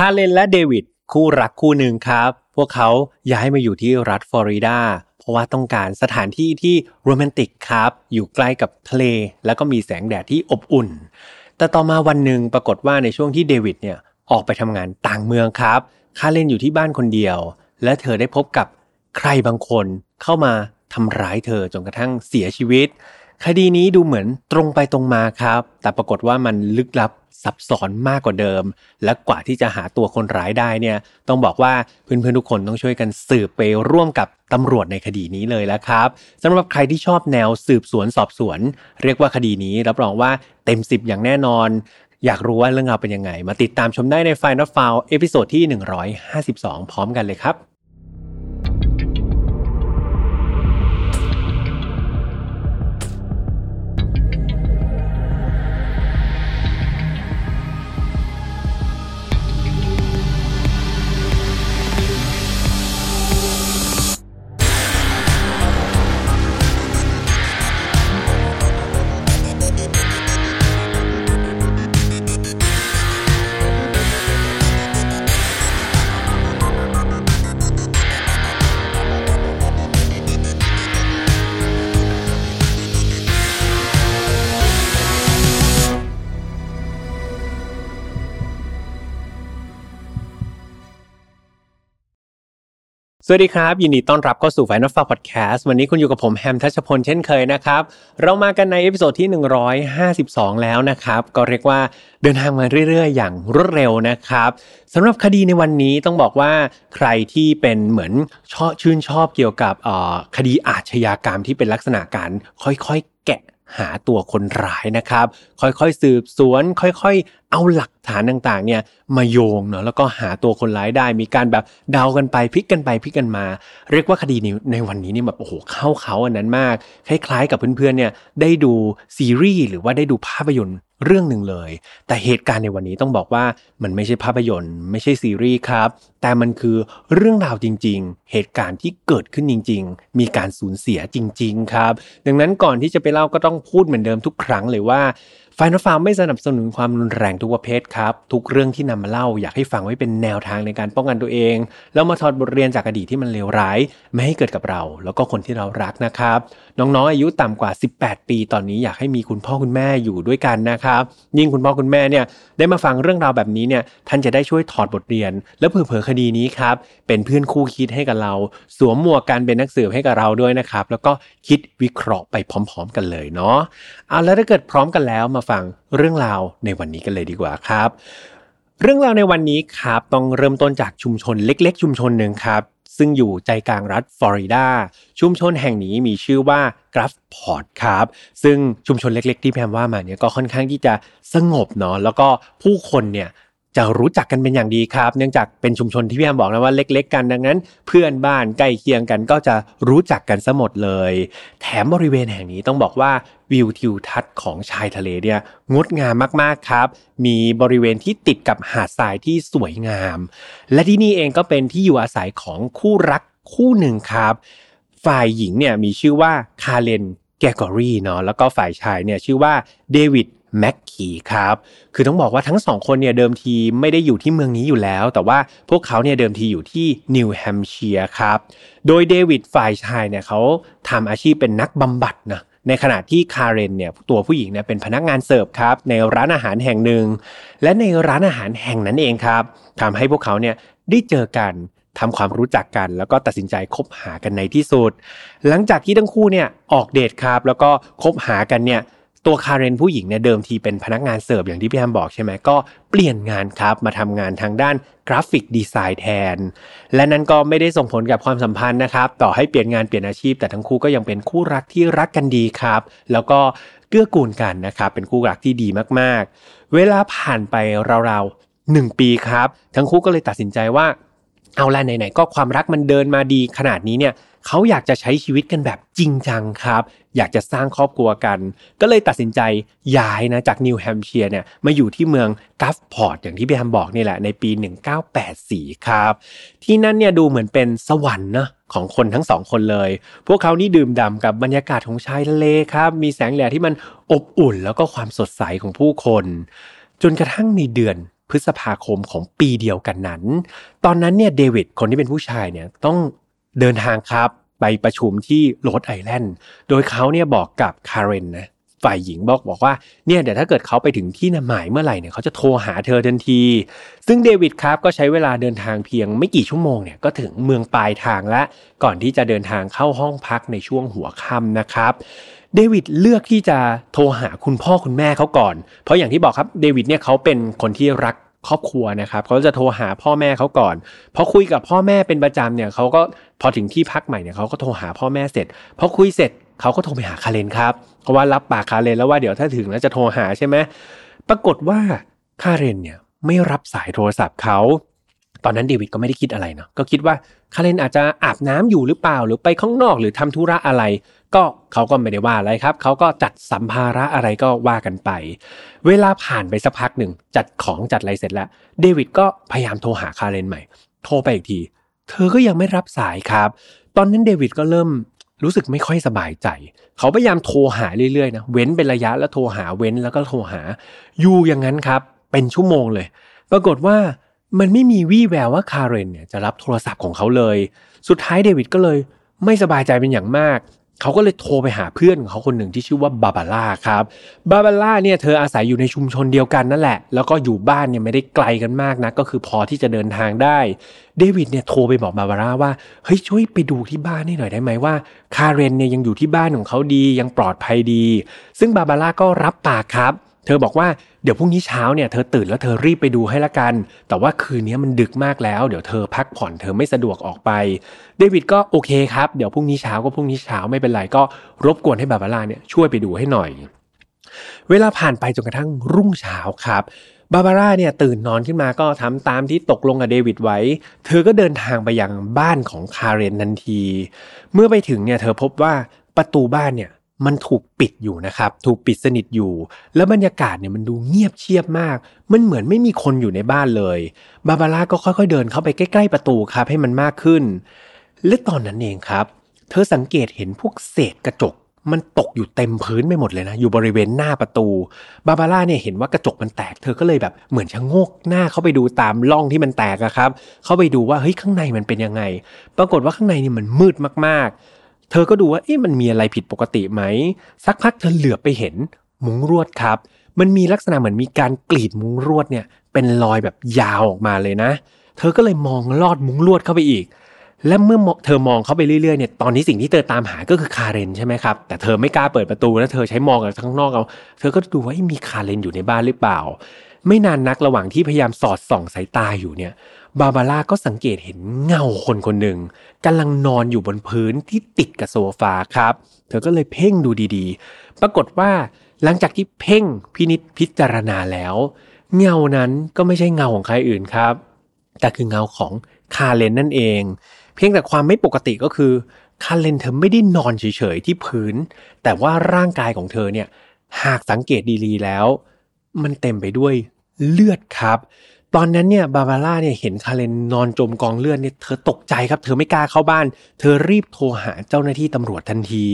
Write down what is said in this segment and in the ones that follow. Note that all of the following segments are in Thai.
คาเลนและเดวิดคู่รักคู่หนึ่งครับ พวกเขาย้ายมาอยู่ที่รัฐฟลอริดาเพราะว่าต้องการสถานที่ที่โรแมนติกครับ อยู่ใกล้กับทะเล แล้วก็มีแสงแดดที่อบอุ่น แต่ต่อมาวันหนึ่งปรากฏว่าในช่วงที่เดวิดเนี่ยออกไปทำงานต่างเมืองครับคาเลนอยู่ที่บ้านคนเดียว และเธอได้พบกับใครบางคนเข้ามาทำร้ายเธอจนกระทั่งเสียชีวิต คดีนี้ดูเหมือนตรงไปตรงมาครับ แต่ปรากฏว่ามันลึกลับซับซ้อนมากกว่าเดิม และกว่าที่จะหาตัวคนร้ายได้เนี่ย ต้องบอกว่าเพื่อนๆทุกคนต้องช่วยกันสืบไปร่วมกับตำรวจในคดีนี้เลยแล้วครับสำหรับใครที่ชอบแนวสืบสวนสอบสวน เรียกว่าคดีนี้รับรองว่าเต็ม10อย่างแน่นอน อยากรู้ว่าเรื่องราวเป็นยังไง มาติดตามชมได้ใน Final File episode ที่ 152 พร้อมกันเลยครับ สวัสดีครับ ยินดีต้อนรับเข้าสู่ Final f a r Podcast วันนี้คุณอยู่กับผมแฮมทัชพลเช่นเคยนะครับ เรามากันใน episode ที่ 152 แล้วนะครับ ก็เรียกว่าเดินทางมาเรื่อย ๆ อย่างรวดเร็วนะครับสำหรับคดีในวันนี้ต้องบอกว่าใครที่เป็นเหมือนชอบชื่นชอบเกี่ยวกับคดีอาชญากรรมที่เป็นลักษณะการค่อยๆ แกะ หาตัวคนร้ายนะครับ ค่อยๆสืบสวน ค่อยๆ เอาหลักฐานต่างๆ เนี่ยมาโยงเนาะแล้วก็หาตัวคนร้ายได้ มีการแบบเดากันไปพลิกกันไปพลิกกันมา เรียกว่าคดีนี้ในวันนี้นี่แบบโอ้โหเข้าเขาอันนั้นมาก คล้ายๆ กับเพื่อนๆเนี่ยได้ดูซีรีส์หรือว่าได้ดูภาพยนตร์ เรื่องหนึ่งเลย แต่เหตุการณ์ในวันนี้ต้องบอกว่ามันไม่ใช่ภาพยนตร์ ไม่ใช่ซีรีส์ครับ แต่มันคือเรื่องราวจริง ๆ เหตุการณ์ที่เกิดขึ้นจริง ๆ มีการสูญเสียจริง ๆ ครับ ดังนั้นก่อนที่จะไปเล่าก็ต้องพูดเหมือนเดิมทุกครั้งเลยว่าฟนอลฟาร์มไม่สนับสนุนความรุนแรงทุกประเภทครับ ทุกเรื่องที่นำมาเล่าอยากให้ฟังไว้เป็นแนวทางในการป้องกันตัวเอง แล้วมาถอดบทเรียนจากอดีตที่มันเลวร้าย ไม่ให้เกิดกับเรา แล้วก็คนที่เรารักนะครับ น้องๆอายุต่ำกว่า 18 ปี ตอนนี้อยากให้มีคุณพ่อคุณแม่อยู่ด้วยกันนะครับ ยิ่งคุณพ่อคุณแม่เนี่ยได้มาฟังเรื่องราวแบบนี้เนี่ยท่านจะได้ช่วยถอดบทเรียน แล้วเผื่อๆคดีนี้ครับเป็นเพื่อนคู่คิดให้กับเรา สวมหมวกการเป็นนักสืบให้กับเราด้วยนะครับ แล้วก็คิดวิเคราะห์ไปพร้อม ๆ กันเลยเนาะเอาแล้วถ้าเกิดพร้อมกันแล้วมาฟังเรื่องราวในวันนี้กันเลยดีกว่าครับ เรื่องราวในวันนี้ครับต้องเริ่มต้นจากชุมชนเล็ก ๆ ชุมชนหนึ่งครับ ซึ่งอยู่ใจกลางรัฐฟลอริดา ชุมชนแห่งนี้มีชื่อว่ากราฟพอร์ตครับ ซึ่งชุมชนเล็กๆ ที่แพมว่ามาเนี่ยก็ค่อนข้างที่จะสงบเนาะแล้วก็ผู้คนเนี่ย จะรู้จักกันเป็นอย่างดีครับ เนื่องจากเป็นชุมชนที่พี่แอมบอกนะว่าเล็ก ๆ กันดังนั้น เพื่อนบ้านใกล้เคียงกันก็จะรู้จักกันซะหมดเลย แถมบริเวณแห่งนี้ต้องบอกว่าวิวทิวทัศน์ของชายทะเลเนี่ยงดงามมากๆครับ มีบริเวณที่ติดกับหาดทรายที่สวยงาม และที่นี่เองก็เป็นที่อยู่อาศัยของคู่รักคู่หนึ่งครับ ฝ่ายหญิงเนี่ยมีชื่อว่าคาเลนแกกอรี่เนาะแล้วก็ฝ่ายชายเนี่ยชื่อว่าเดวิด แม็กคีครับ คือต้องบอกว่าทั้งสองคนเนี่ยเดิมทีไม่ได้อยู่ที่เมืองนี้อยู่แล้ว แต่ว่าพวกเขาเนี่ยเดิมทีอยู่ที่นิวแฮมเชียร์ครับ โดยเดวิดฝ่ายชายเนี่ยเขาทำอาชีพเป็นนักบำบัดนะในขณะที่คาเรนเนี่ยตัวผู้หญิงเนี่ยเป็นพนักงานเสิร์ฟครับในร้านอาหารแห่งหนึ่ง และในร้านอาหารแห่งนั้นเองครับทำให้พวกเขาเนี่ยได้เจอกันทำความรู้จักกันแล้วก็ตัดสินใจคบหากันในที่สุด หลังจากที่ทั้งคู่เนี่ยออกเดทครับ แล้วก็คบหากันเนี่ย ตัวคาเรนผู้หญิงเนี่ยเดิมทีเป็นพนักงานเสิร์ฟอย่างที่พี่แฮมบอกใช่ไหมก็เปลี่ยนงานครับมาทำงานทางด้านกราฟิกดีไซน์แทน และนั้นก็ไม่ได้ส่งผลกับความสัมพันธ์นะครับต่อให้เปลี่ยนงานเปลี่ยนอาชีพ แต่ทั้งคู่ก็ยังเป็นคู่รักที่รักกันดีครับ แล้วก็เกื้อกูลกันนะครับเป็นคู่รักที่ดีมากๆ เวลาผ่านไปราวๆหนึ่งปีครับ ทั้งคู่ก็เลยตัดสินใจว่าเอาละไหนๆก็ความรักมันเดินมาดีขนาดนี้เนี่ย เขาอยากจะใช้ชีวิตกันแบบจริงจังครับ อยากจะสร้างครอบครัวกัน ก็เลยตัดสินใจย้ายนะจากนิวแฮมเชียร์เนี่ยมาอยู่ที่เมืองกัลฟ์พอร์ตอย่างที่พี่แฮมบอกนี่แหละในปี 1984 ครับ ที่นั่นเนี่ยดูเหมือนเป็นสวรรค์นะของคนทั้งสองคนเลย พวกเขานี่ดื่มด่ำกับบรรยากาศของชายทะเลครับ มีแสงแดดที่มันอบอุ่น แล้วก็ความสดใสของผู้คน จนกระทั่งในเดือนพฤษภาคมของปีเดียวกันนั้น ตอนนั้นเนี่ยเดวิดคนที่เป็นผู้ชายเนี่ยต้อง เดินทางครับไปประชุมที่โรดไอแลนด์ โดยเขาเนี่ยบอกกับคาร์เรนนะฝ่ายหญิงบอกบอกว่าเนี่ยเดี๋ยวถ้าเกิดเขาไปถึงที่หมายเมื่อไหร่เนี่ยเขาจะโทรหาเธอทันที ซึ่งเดวิดครับก็ใช้เวลาเดินทางเพียงไม่กี่ชั่วโมงเนี่ยก็ถึงเมืองปลายทางและก่อนที่จะเดินทางเข้าห้องพักในช่วงหัวค่ำนะครับเดวิดเลือกที่จะโทรหาคุณพ่อคุณแม่เขาก่อน เพราะอย่างที่บอกครับเดวิดเนี่ยเขาเป็นคนที่รัก ครอบครัวนะครับเขาจะโทรหาพ่อแม่เขาก่อนพอคุยกับพ่อแม่เป็นประจำเนี่ยเขาก็พอถึงที่พักใหม่เนี่ยเขาก็โทรหาพ่อแม่เสร็จพอคุยเสร็จเขาก็โทรไปหาคาเรนครับเพราะว่ารับปากคาเรนแล้วว่าเดี๋ยวถ้าถึงแล้วจะโทรหาใช่ไหมปรากฏว่าคาเรนเนี่ยไม่รับสายโทรศัพท์เขาตอนนั้นเดวิดก็ไม่ได้คิดอะไรเนาะก็คิดว่า คาเรนอาจจะอาบน้ำอยู่หรือเปล่าหรือไปข้างนอกหรือทำธุระอะไร ก็เขาก็ไม่ได้ว่าอะไรครับเขาก็จัดสัมภาระอะไรก็ว่ากันไป เวลาผ่านไปสักพักหนึ่งจัดของจัดอะไรเสร็จแล้วเดวิดก็พยายามโทรหาคาเรนใหม่ โทรไปอีกที เธอก็ยังไม่รับสายครับ ตอนนั้นเดวิดก็เริ่มรู้สึกไม่ค่อยสบายใจ เขาพยายามโทรหาเรื่อยๆนะเว้นเป็นระยะแล้วโทรหาเว้นแล้วก็โทรหาอยู่อย่างนั้นครับ เป็นชั่วโมงเลย ปรากฏว่า มันไม่มีวี่แววว่าคาร์เรนเนี่ยจะรับโทรศัพท์ของเขาเลย สุดท้ายเดวิดก็เลยไม่สบายใจเป็นอย่างมาก เขาก็เลยโทรไปหาเพื่อนของเขาคนหนึ่งที่ชื่อว่าบาบาร่าครับ บาบาร่าเนี่ยเธออาศัยอยู่ในชุมชนเดียวกันนั่นแหละ แล้วก็อยู่บ้านเนี่ยไม่ได้ไกลกันมากนะ ก็คือพอที่จะเดินทางได้ เดวิดเนี่ยโทรไปบอกบาบาร่าว่า เฮ้ยช่วยไปดูที่บ้านให้หน่อยได้ไหมว่า คาเรนเนี่ยยังอยู่ที่บ้านของเขาดียังปลอดภัยดี ซึ่งบาบาร่าก็รับปากครับ เธอบอกว่า ดี๋ยวพรุ่งนี้เช้าเนี่ยเธอตื่นแล้วเธอรีบไปดูให้ละกัน แต่ว่าคืนนี้มันดึกมากแล้ว เดี๋ยวเธอพักผ่อนเธอไม่สะดวกออกไป เดวิดก็โอเคครับ เดี๋ยวพรุ่งนี้เช้าก็พรุ่งนี้เช้าไม่เป็นไรก็รบกวนให้บาบาร่าเนี่ยช่วยไปดูให้หน่อย เวลาผ่านไปจนกระทั่งรุ่งเช้าครับบาบาร่าเนี่ยตื่นนอนขึ้นมาก็ทำตามที่ตกลงกับเดวิดไว้ เธอก็เดินทางไปยังบ้านของคาเรนทันที เมื่อไปถึงเนี่ยเธอพบว่าประตูบ้านเนี่ย มันถูกปิดอยู่นะครับ ถูกปิดสนิทอยู่ แล้วบรรยากาศเนี่ยมันดูเงียบเชียบมาก มันเหมือนไม่มีคนอยู่ในบ้านเลย บาบาร่าก็ค่อยๆเดินเข้าไปใกล้ๆประตูครับให้มันมากขึ้น และตอนนั้นเองครับ เธอสังเกตเห็นพวกเศษกระจก มันตกอยู่เต็มพื้นไปหมดเลยนะ อยู่บริเวณหน้าประตู บาบาร่าเนี่ยเห็นว่ากระจกมันแตก เธอก็เลยแบบเหมือนชะโงกหน้าเข้าไปดูตามร่องที่มันแตกอะครับ เข้าไปดูว่าเฮ้ยข้างในมันเป็นยังไง ปรากฏว่าข้างในนี่มันมืดมากๆ เธอก็ดูว่าเอ๊ะมันมีอะไรผิดปกติไหม สักพักเธอเหลือไปเห็นมุ้งรวดครับ มันมีลักษณะเหมือนมีการกรีดมุ้งรวดเนี่ย เป็นรอยแบบยาวออกมาเลยนะ เธอก็เลยมองลอดมุ้งลวดเข้าไปอีก และเมื่อเธอมองเข้าไปเรื่อยๆเนี่ย ตอนนี้สิ่งที่เธอตามหาก็คือคาเรนใช่ไหมครับ แต่เธอไม่กล้าเปิดประตูแล้วเธอใช้มองจากข้างนอกเอา เธอก็ดูว่ามีคาเรนอยู่ในบ้านหรือเปล่า ไม่นานนักระหว่างที่พยายามสอดส่องสายตาอยู่เนี่ย บาบาร่าก็สังเกตเห็นเงาคนคนหนึ่งกำลังนอนอยู่บนพื้นที่ติดกับโซฟาครับ เธอก็เลยเพ่งดูดีๆ ปรากฏว่าหลังจากที่เพ่งพินิษพิจารณาแล้ว เงานั้นก็ไม่ใช่เงาของใครอื่นครับ แต่คือเงาของคาเลนนั่นเอง เพียงแต่ความไม่ปกติก็คือคาเลนเธอไม่ได้นอนเฉยๆที่พื้น แต่ว่าร่างกายของเธอเนี่ยหากสังเกตดีๆแล้ว มันเต็มไปด้วยเลือดครับ ตอนนั้นเนี่ยบาบาร่าเนี่ยเห็นคาเรนนอนจมกองเลือดเนี่ยเธอตกใจครับเธอไม่กล้าเข้าบ้าน เธอรีบโทรหาเจ้าหน้าที่ตำรวจทันที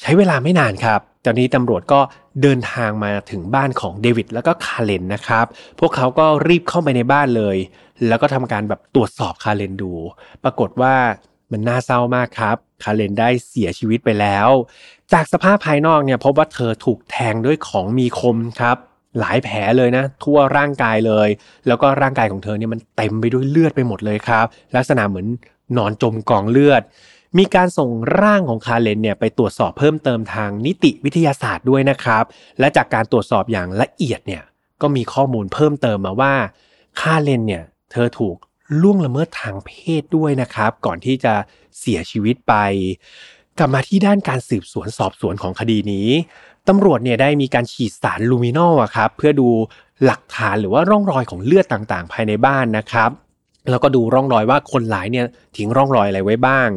ใช้เวลาไม่นานครับเจ้าหน้าที่ตำรวจก็เดินทางมาถึงบ้านของเดวิดแล้วก็คาเรนนะครับ พวกเขาก็รีบเข้าไปในบ้านเลย แล้วก็ทำการแบบตรวจสอบคาเรนดู ปรากฏว่ามันน่าเศร้ามากครับ คาเรนได้เสียชีวิตไปแล้ว จากสภาพภายนอกเนี่ยพบว่าเธอถูกแทงด้วยของมีคมครับ หลายแผลเลยนะ ทั่วร่างกายเลย แล้วก็ร่างกายของเธอเนี่ยมันเต็มไปด้วยเลือดไปหมดเลยครับ ลักษณะเหมือนนอนจมกองเลือด มีการส่งร่างของคาเรนเนี่ยไปตรวจสอบเพิ่มเติมทางนิติวิทยาศาสตร์ด้วยนะครับ และจากการตรวจสอบอย่างละเอียดเนี่ยก็มีข้อมูลเพิ่มเติมมาว่าคาเรนเนี่ยเธอถูกล่วงละเมิดทางเพศด้วยนะครับ ก่อนที่จะเสียชีวิตไป กลับมาที่ด้านการสืบสวนสอบสวนของคดีนี้ ตำรวจเนี่ยได้มีการฉีดสารลูมินอลครับเพื่อดูหลักฐานหรือว่าร่องรอยของเลือดต่างๆ ภายในบ้านนะครับแล้วก็ดูร่องรอยว่าคนหลายเนี่ยทิ้งร่องรอยอะไรไว้บ้าง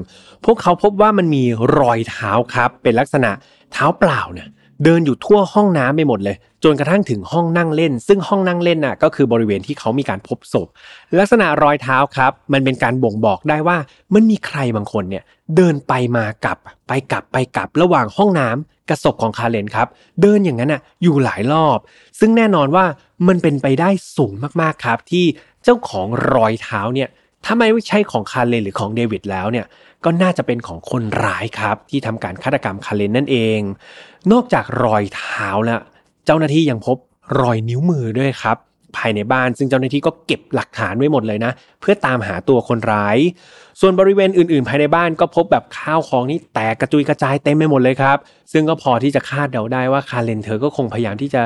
พวกเขาพบว่ามันมีรอยเท้าครับ เป็นลักษณะเท้าเปล่าเนี่ยเดินอยู่ทั่วห้องน้ำไปหมดเลย จนกระทั่งถึงห้องนั่งเล่น ซึ่งห้องนั่งเล่นน่ะก็คือบริเวณที่เขามีการพบศพ ลักษณะรอยเท้าครับ มันเป็นการบ่งบอกได้ว่ามันมีใครบางคนเนี่ยเดินไปมากลับ ไปกลับไปกลับระหว่างห้องน้ำกับศพของคาเลนครับ เดินอย่างนั้นอะอยู่หลายรอบ ซึ่งแน่นอนว่ามันเป็นไปได้สูงมากๆครับ ที่เจ้าของรอยเท้าเนี่ยถ้าไม่ใช่ของคาเลนหรือของเดวิดแล้วเนี่ยก็น่าจะเป็นของคนร้ายครับ ที่ทำการฆาตกรรมคาเลนนั่นเอง นอกจากรอยเท้าแล้ว เจ้าหน้าที่ยังพบรอยนิ้วมือด้วยครับ ภายในบ้านซึ่งเจ้าหน้าที่ก็เก็บหลักฐานไว้หมดเลยนะ เพื่อตามหาตัวคนร้าย ส่วนบริเวณอื่นๆ ภายในบ้านก็พบแบบข้าวของนี่แตกกระจุยกระจายเต็มไปหมดเลยครับ ซึ่งก็พอที่จะคาดเดาได้ว่าคาเลนเธอก็คงพยายามที่จะ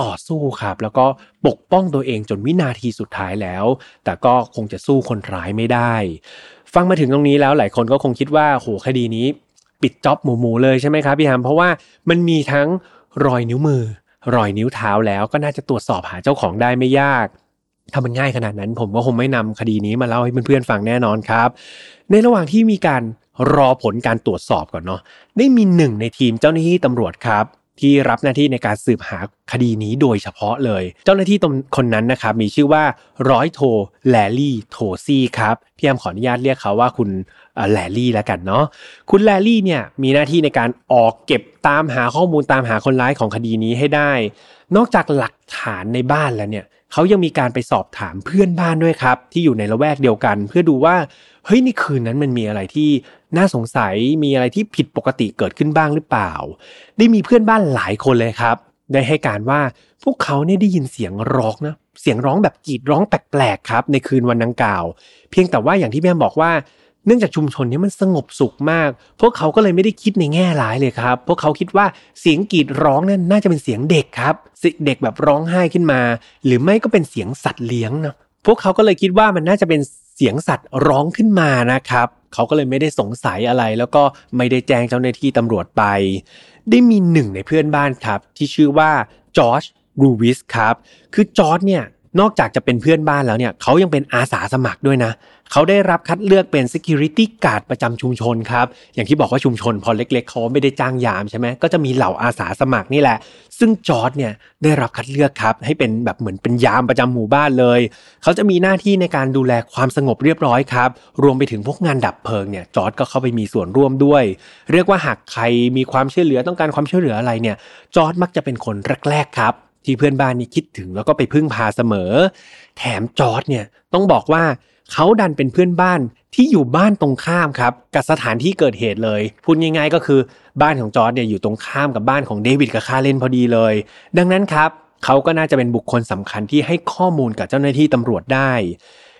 ต่อสู้ครับ แล้วก็ปกป้องตัวเองจนวินาทีสุดท้ายแล้ว แต่ก็คงจะสู้คนร้ายไม่ได้ ฟังมาถึงตรงนี้แล้วหลายคนก็คงคิดว่าโหคดีนี้ ปิดจ็อบหมูๆเลยใช่ไหมครับพี่ฮัมเพราะว่ามันมีทั้งรอยนิ้วมือ รอยนิ้วเท้าแล้วก็น่าจะตรวจสอบหาเจ้าของได้ไม่ยากถ้ามันง่ายขนาดนั้นผมก็คงไม่นำคดีนี้มาเล่าให้เพื่อนๆฟังแน่นอนครับ ในระหว่างที่มีการรอผลการตรวจสอบก่อนเนาะได้มีหนึ่งในทีมเจ้าหน้าที่ตำรวจครับ ที่รับหน้าที่ในการสืบหาคดีนี้โดยเฉพาะเลย เจ้าหน้าที่ตคนนั้นนะครับมีชื่อว่าร้อยโทแลลี่โทซี่ครับพี่แอมขออนุญาตเรียกเขาว่าคุณ แลลี่แล้วกันเนาะคุณแลลี่เนี่ยมีหน้าที่ในการออกเก็บตามหาข้อมูลตามหาคนร้ายของคดีนี้ให้ได้ นอกจากหลักฐานในบ้านแล้วเนี่ยเขายังมีการไปสอบถามเพื่อนบ้านด้วยครับ ที่อยู่ในละแวกเดียวกัน เพื่อดูว่าเฮ้ยในคืนนั้นมันมีอะไรที่น่าสงสัยมีอะไรที่ผิดปกติเกิดขึ้นบ้างหรือเปล่า ได้มีเพื่อนบ้านหลายคนเลยครับ ได้ให้การว่าพวกเขาเนี่ยได้ยินเสียงร้องนะเสียงร้องแบบกรีดร้องแปลกๆครับ ในคืนวันดังกล่าว เพียงแต่ว่าอย่างที่แม่บอกว่า เนื่องจากชุมชนนี้มันสงบสุขมาก พวกเขาก็เลยไม่ได้คิดในแง่ร้ายเลยครับ พวกเขาคิดว่าเสียงกรีดร้องนั่นน่าจะเป็นเสียงเด็กครับ เด็กแบบร้องไห้ขึ้นมา หรือไม่ก็เป็นเสียงสัตว์เลี้ยงนะพวกเขาก็เลยคิดว่ามันน่าจะเป็นเสียงสัตว์ร้องขึ้นมานะครับ เขาก็เลยไม่ได้สงสัยอะไร แล้วก็ไม่ได้แจ้งเจ้าหน้าที่ตำรวจไป ได้มีหนึ่งในเพื่อนบ้านครับ ที่ชื่อว่าจอร์จรูวิสครับ คือจอร์จเนี่ย นอกจากจะเป็นเพื่อนบ้านแล้วเนี่ยเขายังเป็นอาสาสมัครด้วยนะ เขาได้รับคัดเลือกเป็น security guard ประจำชุมชนครับ อย่างที่บอกว่าชุมชนพอเล็ก ๆเขาไม่ได้จ้างยามใช่ไหมก็จะมีเหล่าอาสาสมัครนี่แหละ ซึ่งจอร์จเนี่ยได้รับคัดเลือกครับให้เป็นแบบเหมือนเป็นยามประจำหมู่บ้านเลย เขาจะมีหน้าที่ในการดูแลความสงบเรียบร้อยครับ รวมไปถึงพวกงานดับเพลิงเนี่ยจอร์จก็เข้าไปมีส่วนร่วมด้วย เรียกว่าหากใครมีความช่วยเหลือต้องการความช่วยเหลืออะไรเนี่ยจอร์จมักจะเป็นคนแรกๆครับ ที่เพื่อนบ้านนี่คิดถึงแล้วก็ไปพึ่งพาเสมอ แถมจอร์จเนี่ยต้องบอกว่าเขาดันเป็นเพื่อนบ้านที่อยู่บ้านตรงข้ามครับกับสถานที่เกิดเหตุเลยพูดง่ายๆก็คือบ้านของจอร์จเนี่ยอยู่ตรงข้ามกับบ้านของเดวิดกับคาเรนพอดีเลย ดังนั้นครับเขาก็น่าจะเป็นบุคคลสำคัญที่ให้ข้อมูลกับเจ้าหน้าที่ตำรวจได้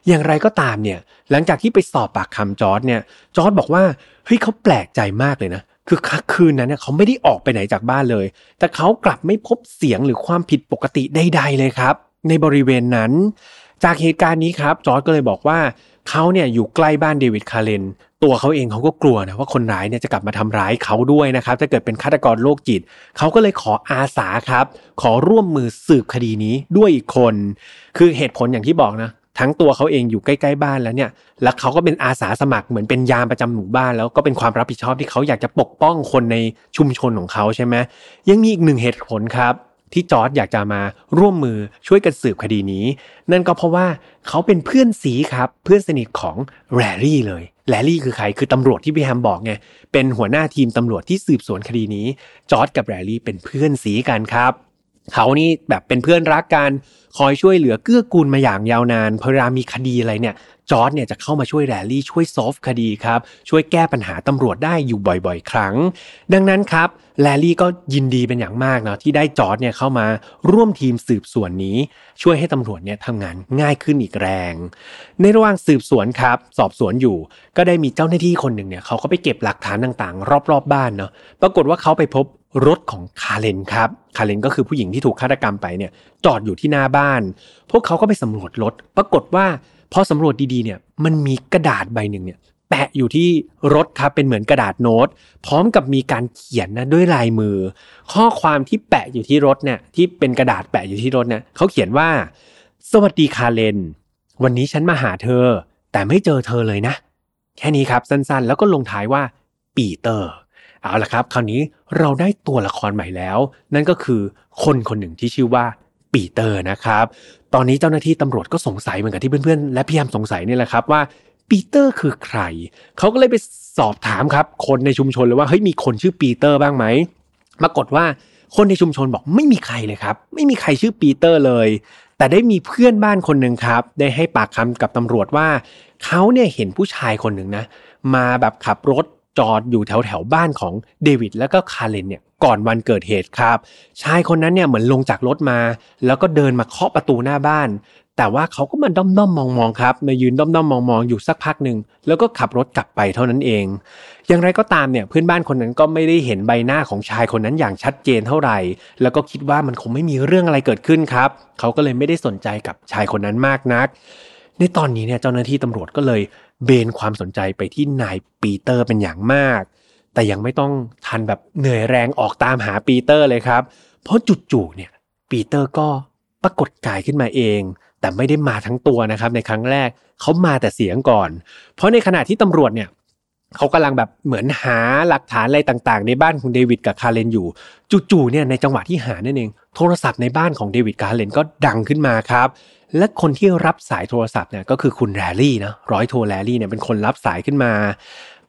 อย่างไรก็ตามเนี่ยหลังจากที่ไปสอบปากคำจอร์จเนี่ยจอร์จบอกว่าเฮ้ยเขาแปลกใจมากเลยนะ คือคืนนั้นเนี่ยเขาไม่ได้ออกไปไหนจากบ้านเลย แต่เขากลับไม่พบเสียงหรือความผิดปกติใดๆเลยครับ ในบริเวณนั้น จากเหตุการณ์นี้ครับจอร์จก็เลยบอกว่าเขาเนี่ยอยู่ใกล้บ้านเดวิดคาร์เลนตัวเขาเองเขาก็กลัวนะว่าคนร้ายเนี่ยจะกลับมาทำร้ายเขาด้วยนะครับถ้าเกิดเป็นฆาตกรโรคจิต เขาก็เลยขออาสาครับ ขอร่วมมือสืบคดีนี้ด้วยอีกคน คือเหตุผลอย่างที่บอกนะ ทั้งตัวเขาเองอยู่ใกล้ๆบ้านแล้วเนี่ย แล้วเขาก็เป็นอาสาสมัครเหมือนเป็นยามประจำหมู่บ้าน แล้วก็เป็นความรับผิดชอบที่เขาอยากจะปกป้องคนในชุมชนของเขาใช่ไหมยังมีอีกหนึ่งเหตุผลครับที่จอร์ดอยากจะมาร่วมมือช่วยกันสืบคดีนี้ นั่นก็เพราะว่าเขาเป็นเพื่อนซี้ครับ เพื่อนสนิทของแรลลี่เลยแรลลี่คือใครคือตำรวจที่พี่แฮมบอกไงเป็นหัวหน้าทีมตำรวจที่สืบสวนคดีนี้จอร์จกับแรลลี่เป็นเพื่อนซี้กันครับ เขานี่แบบเป็นเพื่อนรักกันคอยช่วยเหลือเกื้อกูลมาอย่างยาวนานพอเวลามีคดีอะไรเนี่ยจอร์จเนี่ยจะเข้ามาช่วยแรลลี่ช่วย solve คดีครับ ช่วยแก้ปัญหาตำรวจได้อยู่บ่อยๆ ครั้ง ดังนั้นครับแรลลี่ก็ยินดีเป็นอย่างมากเนาะที่ได้จอร์จเนี่ยเข้ามาร่วมทีมสืบสวนนี้ ช่วยให้ตำรวจเนี่ยทำงานง่ายขึ้นอีกแรง ในระหว่างสืบสวนครับ สอบสวนอยู่ ก็ได้มีเจ้าหน้าที่คนหนึ่งเนี่ยเขาก็ไปเก็บหลักฐานต่างๆ รอบๆบบ้านเนาะปรากฏว่าเขาไปพบ รถของคาเลนครับ คาเลนก็คือผู้หญิงที่ถูกฆาตกรรมไปเนี่ยจอดอยู่ที่หน้าบ้าน พวกเขาก็ไปสำรวจรถ ปรากฏว่าพอสำรวจดีๆเนี่ย มันมีกระดาษใบหนึ่งเนี่ยแปะอยู่ที่รถครับเป็นเหมือนกระดาษโน้ต พร้อมกับมีการเขียนนะด้วยลายมือ ข้อความที่แปะอยู่ที่รถเนี่ยที่เป็นกระดาษแปะอยู่ที่รถเนี่ยเขาเขียนว่า สวัสดีคาเรน วันนี้ฉันมาหาเธอ แต่ไม่เจอเธอเลยนะ แค่นี้ครับสั้นๆ แล้วก็ลงท้ายว่าปีเตอร์ เอาละครับ คราวนี้เราได้ตัวละครใหม่แล้ว นั่นก็คือคนคนหนึ่งที่ชื่อว่าปีเตอร์นะครับ ตอนนี้เจ้าหน้าที่ตำรวจก็สงสัยเหมือนกับที่เพื่อนๆและพี่แฮมสงสัยนี่แหละครับว่าปีเตอร์คือใคร เขาก็เลยไปสอบถามครับ คนในชุมชนเลยว่าเฮ้ยมีคนชื่อปีเตอร์บ้างไหมปรากฏว่าคนในชุมชนบอกไม่มีใครเลยครับ ไม่มีใครชื่อปีเตอร์เลย แต่ได้มีเพื่อนบ้านคนหนึ่งครับ ได้ให้ปากคำกับตำรวจว่า เขาเนี่ยเห็นผู้ชายคนหนึ่งนะ มาแบบขับรถ จอดอยู่แถวแถวบ้านของเดวิดแล้วก็คาเรนเนี่ยก่อนวันเกิดเหตุครับ ชายคนนั้นเนี่ยเหมือนลงจากรถมา แล้วก็เดินมาเคาะประตูหน้าบ้าน แต่ว่าเขาก็มาด้อมด้อมมองมองครับมายืนด้อมด้อมมองมองอยู่สักพักหนึ่งแล้วก็ขับรถกลับไปเท่านั้นเอง อย่างไรก็ตามเนี่ยเพื่อนบ้านคนนั้นก็ไม่ได้เห็นใบหน้าของชายคนนั้นอย่างชัดเจนเท่าไหร่ แล้วก็คิดว่ามันคงไม่มีเรื่องอะไรเกิดขึ้นครับ เขาก็เลยไม่ได้สนใจกับชายคนนั้นมากนัก ในตอนนี้เนี่ยเจ้าหน้าที่ตำรวจก็เลย เบนความสนใจไปที่นายปีเตอร์เป็นอย่างมาก แต่ยังไม่ต้องทันแบบเหนื่อยแรงออกตามหาปีเตอร์เลยครับ เพราะจู่ๆเนี่ยปีเตอร์ก็ปรากฏกายขึ้นมาเอง แต่ไม่ได้มาทั้งตัวนะครับ ในครั้งแรกเขามาแต่เสียงก่อน เพราะในขณะที่ตำรวจเนี่ยเขากำลังแบบเหมือนหาหลักฐานอะไรต่างๆ ในบ้านของเดวิดกับคาร์เลนอยู่ จู่ๆเนี่ยในจังหวะที่หานั่นเอง โทรศัพท์ในบ้านของเดวิดกับคาร์เลนก็ดังขึ้นมาครับ และคนที่รับสายโทรศัพท์เนี่ยก็คือคุณแรลลี่นะร้อยโทรแรลลี่เนี่ยเป็นคนรับสายขึ้นมา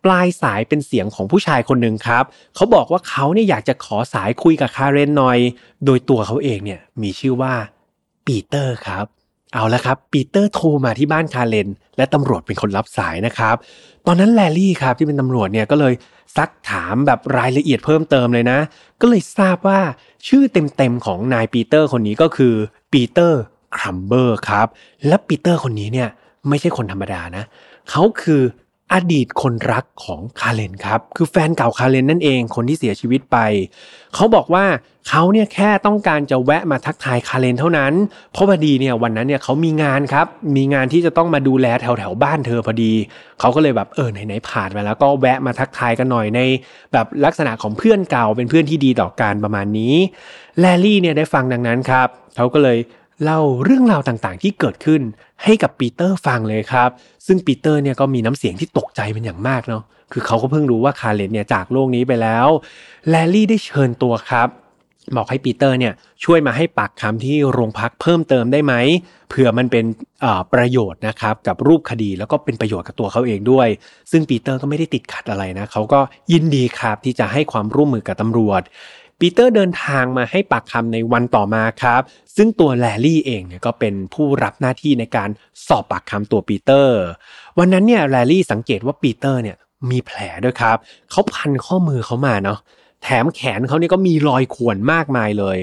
ปลายสายเป็นเสียงของผู้ชายคนหนึ่งครับ เขาบอกว่าเขาเนี่ยอยากจะขอสายคุยกับคาเรนหน่อย โดยตัวเขาเองเนี่ยมีชื่อว่าปีเตอร์ครับเอาละครับปีเตอร์โทรมาที่บ้านคาเรนและตำรวจเป็นคนรับสายนะครับ ตอนนั้นแลลี่ครับที่เป็นตำรวจเนี่ยก็เลยซักถามแบบรายละเอียดเพิ่มเติมเลยนะ ก็เลยทราบว่าชื่อเต็มๆของนายปีเตอร์คนนี้ก็คือปีเตอร์ ครัมเบอร์ครับ และปีเตอร์คนนี้เนี่ยไม่ใช่คนธรรมดานะ เขาคืออดีตคนรักของคาเลนครับ คือแฟนเก่าคาเลนนั่นเองคนที่เสียชีวิตไป เขาบอกว่าเขาเนี่ยแค่ต้องการจะแวะมาทักทายคาเลนเท่านั้น เพราะพอดีเนี่ยวันนั้นเนี่ยเขามีงานครับ มีงานที่จะต้องมาดูแลแถวแถวบ้านเธอพอดี เขาก็เลยแบบเออไหนๆผ่านมาแล้วก็แวะมาทักทายกันหน่อยใน แบบลักษณะของเพื่อนเก่าเป็นเพื่อนที่ดีต่อกันประมาณนี้ แลลี่เนี่ยได้ฟังดังนั้นครับ เขาก็เลย เล่าเรื่องราวต่างๆ ที่เกิดขึ้นให้กับปีเตอร์ฟังเลยครับ ซึ่งปีเตอร์เนี่ยก็มีน้ำเสียงที่ตกใจเป็นอย่างมากเนาะคือเขาก็เพิ่งรู้ว่าคาร์เลนเนี่ยจากโลกนี้ไปแล้วแลลี่ได้เชิญตัวครับบอกให้ปีเตอร์เนี่ยช่วยมาให้ปากคำที่โรงพักเพิ่มเติมได้ไหมเผื่อมันเป็นประโยชน์นะครับกับรูปคดีแล้วก็เป็นประโยชน์กับตัวเขาเองด้วย ซึ่งปีเตอร์ก็ไม่ได้ติดขัดอะไรนะเขาก็ยินดีครับที่จะให้ความร่วมมือกับตำรวจ ปีเตอร์เดินทางมาให้ปากคำในวันต่อมาครับ ซึ่งตัวแลลี่เองเนี่ยก็เป็นผู้รับหน้าที่ในการสอบปากคำตัวปีเตอร์ วันนั้นเนี่ยแลลี่สังเกตว่าปีเตอร์เนี่ยมีแผลด้วยครับ เขาพันข้อมือเขามาเนาะแถมแขนเขาเนี่ยก็มีรอยข่วนมากมายเลย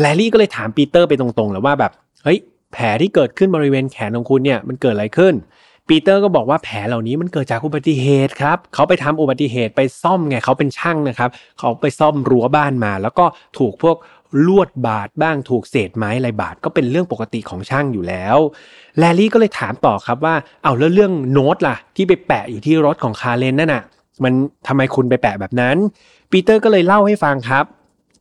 แลลี่ก็เลยถามปีเตอร์ไปตรงๆแล้วว่าแบบ เฮ้ย แผลที่เกิดขึ้นบริเวณแขนของคุณเนี่ยมันเกิดอะไรขึ้น ปีเตอร์ก็บอกว่าแผลเหล่านี้มันเกิดจากอุบัติเหตุครับ เขาไปทำอุบัติเหตุไปซ่อมไงเขาเป็นช่างนะครับ เขาไปซ่อมรั้วบ้านมา แล้วก็ถูกพวกลวดบาดบ้างถูกเศษไม้อะไรบาดก็เป็นเรื่องปกติของช่างอยู่แล้ว แลลี่ก็เลยถามต่อครับว่า เอาแล้วเรื่องโน้ตล่ะ ที่ไปแปะอยู่ที่รถของคาร์เลนนั่นน่ะ มันทำไมคุณไปแปะแบบนั้น ปีเตอร์ก็เลยเล่าให้ฟังครับ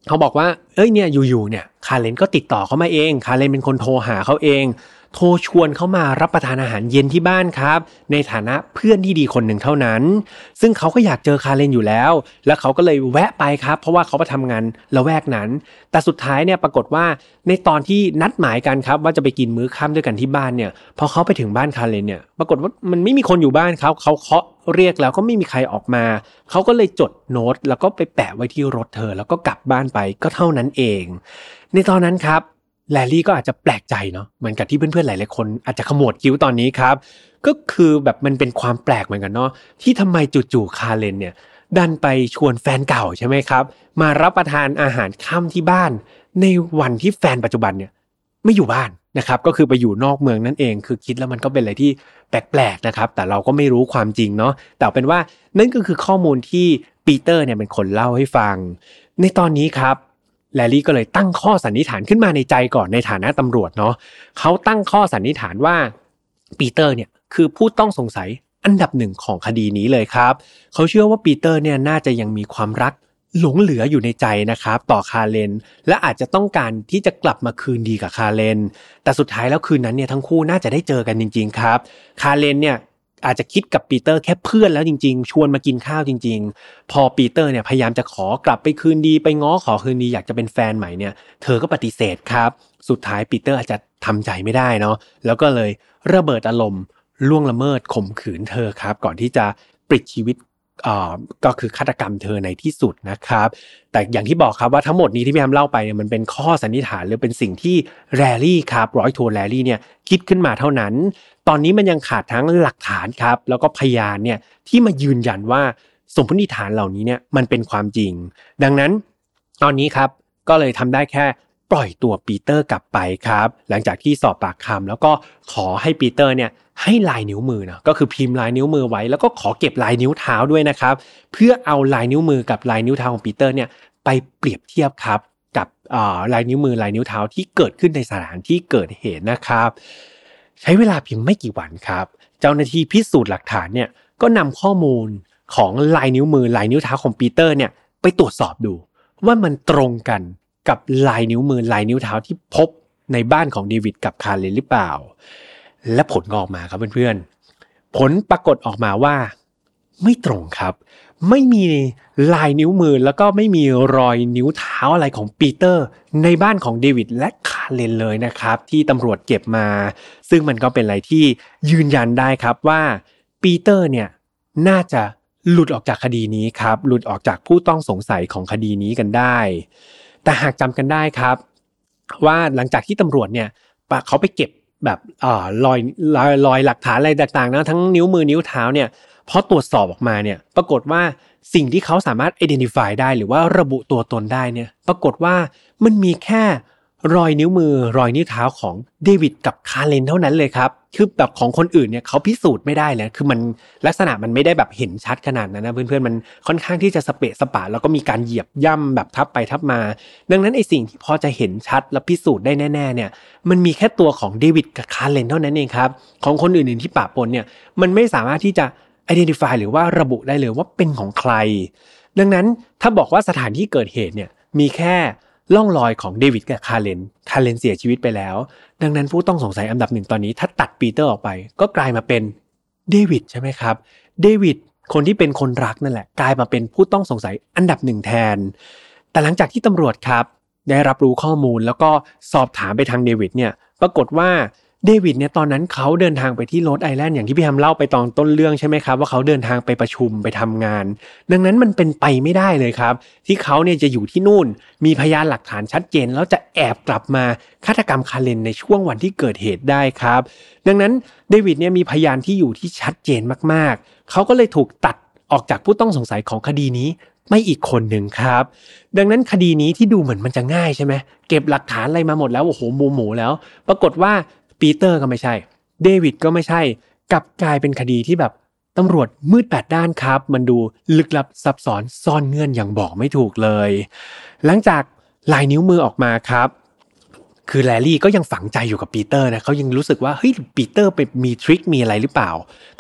เขาบอกว่า เอ้ยเนี่ยอยู่ๆเนี่ยคาเลนก็ติดต่อเขามาเอง คาเลนเป็นคนโทรหาเขาเอง โทรชวนเขามารับประทานอาหารเย็นที่บ้านครับ ในฐานะเพื่อนที่ดีคนหนึ่งเท่านั้น ซึ่งเขาก็อยากเจอคาเลนอยู่แล้ว แล้วเขาก็เลยแวะไปครับ เพราะว่าเขาไปทำงานละแวกนั้น แต่สุดท้ายเนี่ยปรากฏว่าในตอนที่นัดหมายกันครับว่าจะไปกินมื้อค่ำด้วยกันที่บ้านเนี่ยพอเขาไปถึงบ้านคาเลนเนี่ยปรากฏว่ามันไม่มีคนอยู่บ้านเขาเขาเคาะเรียกแล้วก็ไม่มีใครออกมา เขาก็เลยจดโน้ต แล้วก็ไปแปะไว้ที่รถเธอ แล้วก็กลับบ้านไปก็เท่านั้นเอง ในตอนนั้นครับ แลลี่ก็อาจจะแปลกใจเนาะเหมือนกับที่เพื่อนๆหลายๆคนอาจจะขมวดคิ้วตอนนี้ครับ ก็คือแบบมันเป็นความแปลกเหมือนกันเนาะที่ทำไมจู่ๆคาเลนเนี่ยดันไปชวนแฟนเก่าใช่ไหมครับ มารับประทานอาหารค่ำที่บ้าน ในวันที่แฟนปัจจุบันเนี่ยไม่อยู่บ้านนะครับ ก็คือไปอยู่นอกเมืองนั่นเอง คือคิดแล้วมันก็เป็นอะไรที่แปลกๆนะครับ แต่เราก็ไม่รู้ความจริงเนาะแต่เป็นว่านั่นก็คือข้อมูลที่ปีเตอร์เนี่ยเป็นคนเล่าให้ฟัง ในตอนนี้ครับ แลลี่ก็เลยตั้งข้อสันนิษฐานขึ้นมาในใจก่อนในฐานะตำรวจเนาะเขาตั้งข้อสันนิษฐานว่าปีเตอร์เนี่ยคือผู้ต้องสงสัยอันดับหนึ่งของคดีนี้เลยครับ เขาเชื่อว่าปีเตอร์เนี่ยน่าจะยังมีความรักหลงเหลืออยู่ในใจนะครับ ต่อคาเลน และอาจจะต้องการที่จะกลับมาคืนดีกับคาเลน แต่สุดท้ายแล้วคืนนั้นเนี่ยทั้งคู่น่าจะได้เจอกันจริง ๆ ครับ คาเลนเนี่ย อาจจะคิดกับปีเตอร์แค่เพื่อนแล้วจริง ๆ ชวนมากินข้าวจริง ๆ พอปีเตอร์เนี่ยพยายามจะขอกลับไปคืนดีไปง้อขอคืนดีอยากจะเป็นแฟนใหม่เนี่ย เธอก็ปฏิเสธครับ สุดท้ายปีเตอร์อาจจะทำใจไม่ได้เนาะแล้วก็เลยระเบิดอารมณ์ล่วงละเมิดข่มขืนเธอครับ ก่อนที่จะปลิดชีวิต ก็คือฆาตกรรมเธอในที่สุดนะครับ แต่อย่างที่บอกครับว่าทั้งหมดนี้ที่พี่แอมเล่าไปเนี่ยมันเป็นข้อสันนิษฐานหรือเป็นสิ่งที่แรลลี่ครับร้อยโทแรลลี่เนี่ยคิดขึ้นมาเท่านั้น ตอนนี้มันยังขาดทั้งหลักฐานครับ แล้วก็พยานเนี่ยที่มายืนยันว่าสมมติฐานเหล่านี้เนี่ยมันเป็นความจริง ดังนั้นตอนนี้ครับก็เลยทำได้แค่ปล่อยตัวปีเตอร์กลับไปครับ หลังจากที่สอบปากคำแล้วก็ขอให้ปีเตอร์เนี่ย ให้ลายนิ้วมือนะก็คือพิมพ์ลายนิ้วมือไว้ แล้วก็ขอเก็บลายนิ้วเท้าด้วยนะครับ เพื่อเอาลายนิ้วมือกับลายนิ้วเท้าของปีเตอร์เนี่ยไปเปรียบเทียบครับกับลายนิ้วมือลายนิ้วเท้าที่เกิดขึ้นในสถานที่เกิดเหตุนะครับ ใช้เวลาเพียงไม่กี่วันครับ เจ้าหน้าที่พิสูจน์หลักฐานเนี่ยก็นำข้อมูลของลายนิ้วมือลายนิ้วเท้าของปีเตอร์เนี่ยไปตรวจสอบดู ว่ามันตรงกันกับลายนิ้วมือลายนิ้วเท้าที่พบในบ้านของเดวิดกับคาร์เลนหรือเปล่า และผลออกมาครับเพื่อนๆ ผลปรากฏออกมาว่า ไม่ตรงครับ ไม่มีลายนิ้วมือแล้วก็ไม่มีรอยนิ้วเท้าอะไรของปีเตอร์ ในบ้านของเดวิดและคาร์เลนเลยนะครับ ที่ตำรวจเก็บมา ซึ่งมันก็เป็นอะไรที่ยืนยันได้ครับว่าปีเตอร์เนี่ยน่าจะหลุดออกจากคดีนี้ครับ หลุดออกจากผู้ต้องสงสัยของคดีนี้กันได้ แต่หากจำกันได้ครับ ว่าหลังจากที่ตำรวจเนี่ยเขาไปเก็บ แบบอรอยรอยรอยหลักฐานอะไรต่างๆนะทั้งนิ้วมือนิ้วเท้าเนี่ยพอตรวจสอบออกมาเนี่ยปรากฏว่าสิ่งที่เขาสามารถ identify ได้หรือว่าระบุตัวตนได้เนี่ยปรากฏว่ามันมีแค่ รอยนิ้วมือรอยนิ้วเท้าของเดวิดกับคาร์เลนเท่านั้นเลยครับคือแบบของคนอื่นเนี่ยเขาพิสูจน์ไม่ได้เลยคือมันลักษณะมันไม่ได้แบบเห็นชัดขนาดนั้นนะเพื่อนๆมันค่อนข้างที่จะสเปะสปะแล้วก็มีการเหยียบย่ำแบบทับไปทับมา ดังนั้นไอสิ่งที่พอจะเห็นชัดและพิสูจน์ได้แน่ๆเนี่ยมันมีแค่ตัวของเดวิดกับคาร์เลนเท่านั้นเองครับของคนอื่นๆที่ปะปนเนี่ยมันไม่สามารถที่จะ identify หรือว่าระบุได้เลยว่าเป็นของใคร ดังนั้นถ้าบอกว่าสถานที่เกิดเหตุเนี่ยมีแค่ ร่องรอยของเดวิดกับคาเลน คาเลนเสียชีวิตไปแล้ว ดังนั้นผู้ต้องสงสัยอันดับหนึ่งตอนนี้ ถ้าตัดปีเตอร์ออกไป ก็กลายมาเป็นเดวิดใช่ไหมครับ เดวิดคนที่เป็นคนรักนั่นแหละ กลายมาเป็นผู้ต้องสงสัยอันดับหนึ่งแทน แต่หลังจากที่ตำรวจครับ ได้รับรู้ข้อมูลแล้วก็สอบถามไปทางเดวิดเนี่ย ปรากฏว่า เดวิดเนี่ยตอนนั้นเขาเดินทางไปที่โรดไอแลนด์อย่างที่พี่แฮมเล่าไปตอนต้นเรื่องใช่ไหมครับว่าเขาเดินทางไปประชุมไปทำงาน ดังนั้นมันเป็นไปไม่ได้เลยครับ ที่เขาเนี่ยจะอยู่ที่นู่น มีพยานหลักฐานชัดเจน แล้วจะแอบกลับมาฆาตกรรมคาเลนในช่วงวันที่เกิดเหตุได้ครับ ดังนั้นเดวิดเนี่ยมีพยานที่อยู่ที่ชัดเจนมากๆ เขาก็เลยถูกตัดออกจากผู้ต้องสงสัยของคดีนี้ไม่อีกคนหนึ่งครับ ดังนั้นคดีนี้ที่ดูเหมือนมันจะง่ายใช่ไหมเก็บหลักฐานอะไรมาหมดแล้วโอ้โหหมูหมูแล้ว ปรากฏว่า ปีเตอร์ก็ไม่ใช่ เดวิดก็ไม่ใช่ กลับกลายเป็นคดีที่แบบตำรวจมืดแปดด้านครับ มันดูลึกลับซับซ้อนซ่อนเงื่อนอย่างบอกไม่ถูกเลย หลังจากลายนิ้วมือออกมาครับ คือแลลี่ก็ยังฝังใจอยู่กับปีเตอร์นะเขายังรู้สึกว่าเฮ้ยปีเตอร์ไปมี trick มีอะไรหรือเปล่า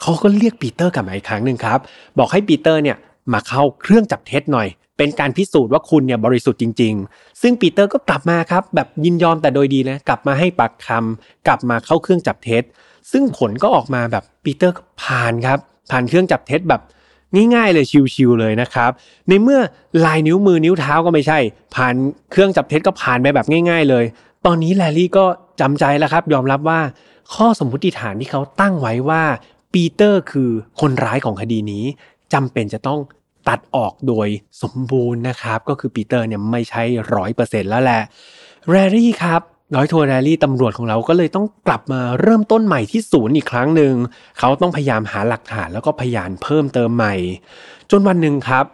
เขาก็เรียกปีเตอร์กลับมาอีกครั้งหนึ่งครับ บอกให้ปีเตอร์เนี่ยมาเข้าเครื่องจับเท็จหน่อย เป็นการพิสูจน์ว่าคุณเนี่ยบริสุทธิ์จริง ๆ ซึ่งปีเตอร์ก็กลับมาครับแบบยินยอมแต่โดยดีนะกลับมาให้ปากคำกลับมาเข้าเครื่องจับเท็จ ซึ่งผลก็ออกมาแบบปีเตอร์ผ่านครับผ่านเครื่องจับเท็จแบบง่ายๆเลยชิวๆเลยนะครับ ในเมื่อลายนิ้วมือนิ้วเท้าก็ไม่ใช่ ผ่านเครื่องจับเท็จก็ผ่านไปแบบง่าย ๆ เลย ตอนนี้แลลี่ก็จำใจแล้วครับ ยอมรับว่าข้อสมมติฐานที่เขาตั้งไว้ว่าปีเตอร์คือคนร้ายของคดีนี้จำเป็นจะต้อง ตัดออกโดยสมบูรณ์นะครับ ก็คือปีเตอร์เนี่ยไม่ใช่ร้อยเปอร์เซ็นต์แล้วแหละแรรี่ครับร้อยทัวร์แรรี่ตำรวจของเราก็เลยต้องกลับมาเริ่มต้นใหม่ที่ศูนย์อีกครั้งหนึ่ง เขาต้องพยายามหาหลักฐานแล้วก็พยานเพิ่มเติมใหม่ จนวันหนึ่งครับ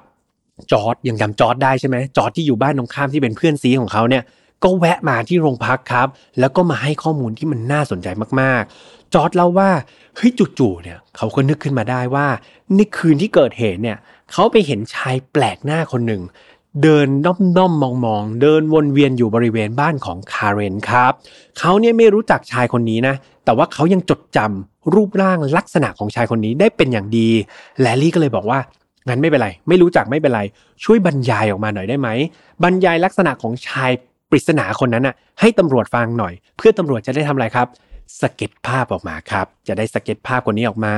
จอร์ดยังจำจอร์ดได้ใช่ไหมจอร์ดที่อยู่บ้านตรงข้ามที่เป็นเพื่อนซีของเขาเนี่ยก็แวะมาที่โรงพักครับ แล้วก็มาให้ข้อมูลที่มันน่าสนใจมาก จอร์ดเล่าว่าเฮ้ยจู่ๆเนี่ยเขาก็นึกขึ้นมาได้ว่าในคืนที่เกิดเหตุเนี่ยเขาไปเห็นชายแปลกหน้าคนหนึ่ง เดินด้อมด้อมองมองเดินวนเวียนอยู่บริเวณบ้านของคาร์เรนครับเขาเนี่ยไม่รู้จักชายคนนี้นะ แต่ว่าเขายังจดจำรูปร่างลักษณะของชายคนนี้ได้เป็นอย่างดี แลลี่ก็เลยบอกว่างั้นไม่เป็นไร ไม่รู้จักไม่เป็นไร ช่วยบรรยายออกมาหน่อยได้ไหมบรรยายลักษณะของชายปริศนาคนนั้นอะให้ตำรวจฟังหน่อย เพื่อตำรวจจะได้ทำอะไรครับ สเก็ตภาพออกมาครับ จะได้สเก็ตภาพคนนี้ออกมา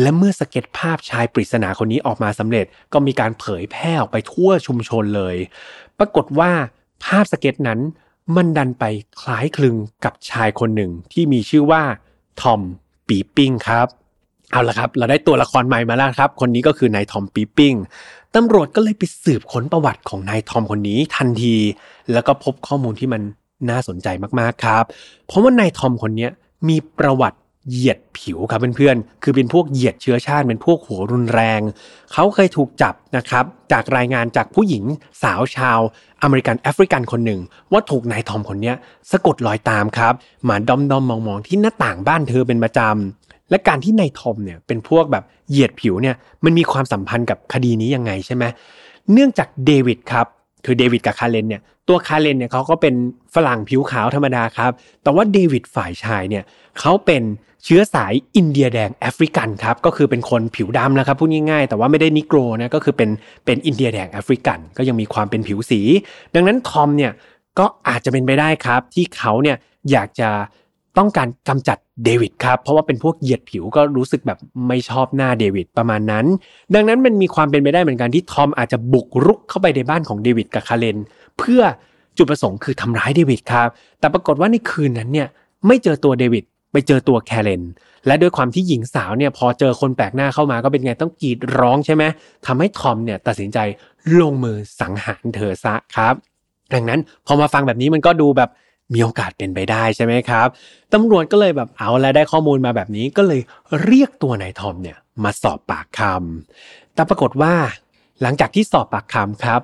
และเมื่อสเก็ตภาพชายปริศนาคนนี้ออกมาสำเร็จ ก็มีการเผยแพร่ออกไปทั่วชุมชนเลย ปรากฏว่าภาพสเก็ตนั้นมันดันไปคล้ายคลึงกับชายคนหนึ่งที่มีชื่อว่าทอมปีปิ้งครับ เอาละครับ เราได้ตัวละครใหม่มาแล้วครับ คนนี้ก็คือนายทอมปีปิ้งตำรวจก็เลยไปสืบค้นประวัติของนายทอมคนนี้ทันที แล้วก็พบข้อมูลที่มัน น่าสนใจมากๆครับ เพราะว่านายทอมคนนี้มีประวัติเหยียดผิวครับเพื่อนๆ คือเป็นพวกเหยียดเชื้อชาติ เป็นพวกหัวรุนแรง เขาเคยถูกจับนะครับ จากรายงานจากผู้หญิงสาวชาว อเมริกันแอฟริกันคนหนึ่ง ว่าถูกนายทอมคนนี้สะกดรอยตามครับ มาดอมดอมมองมองที่หน้าต่างบ้านเธอเป็นประจำ และการที่นายทอมเนี่ยเป็นพวกแบบเหยียดผิวเนี่ย มันมีความสัมพันธ์กับคดีนี้ยังไงใช่ไหมเนื่องจากเดวิดครับ คือเดวิดกับคาเลนเนี่ยตัวคาเลนเนี่ยเขาก็เป็นฝรั่งผิวขาวธรรมดาครับ แต่ว่าเดวิดฝ่ายชายเนี่ยเขาเป็นเชื้อสายอินเดียแดงแอฟริกันครับก็คือเป็นคนผิวดำนะครับพูดง่ายๆ แต่ว่าไม่ได้นิโกรนะก็คือเป็นเป็นอินเดียแดงแอฟริกัน ก็ยังมีความเป็นผิวสี ดังนั้นทอมเนี่ยก็อาจจะเป็นไปได้ครับที่เขาเนี่ยอยากจะ ต้องการกำจัดเดวิดครับ เพราะว่าเป็นพวกเหยียดผิวก็รู้สึกแบบไม่ชอบหน้าเดวิดประมาณนั้น ดังนั้นมันมีความเป็นไปได้เหมือนกันที่ทอมอาจจะบุกรุกเข้าไปในบ้านของเดวิดกับคาเลน เพื่อจุดประสงค์คือทำร้ายเดวิดครับ แต่ปรากฏว่าในคืนนั้นเนี่ยไม่เจอตัวเดวิดไปเจอตัวแคเลน และด้วยความที่หญิงสาวเนี่ยพอเจอคนแปลกหน้าเข้ามาก็เป็นไงต้องกรีดร้องใช่ไหมทำให้ทอมเนี่ยตัดสินใจลงมือสังหารเธอซะครับ ดังนั้นพอมาฟังแบบนี้มันก็ดูแบบ มีโอกาสเป็นไปได้ใช่ไหมครับตำรวจก็เลยแบบเอาและได้ข้อมูลมาแบบนี้ก็เลยเรียกตัวนายทอมเนี่ยมาสอบปากคำแต่ปรากฏว่า หลังจากที่สอบปากคำครับ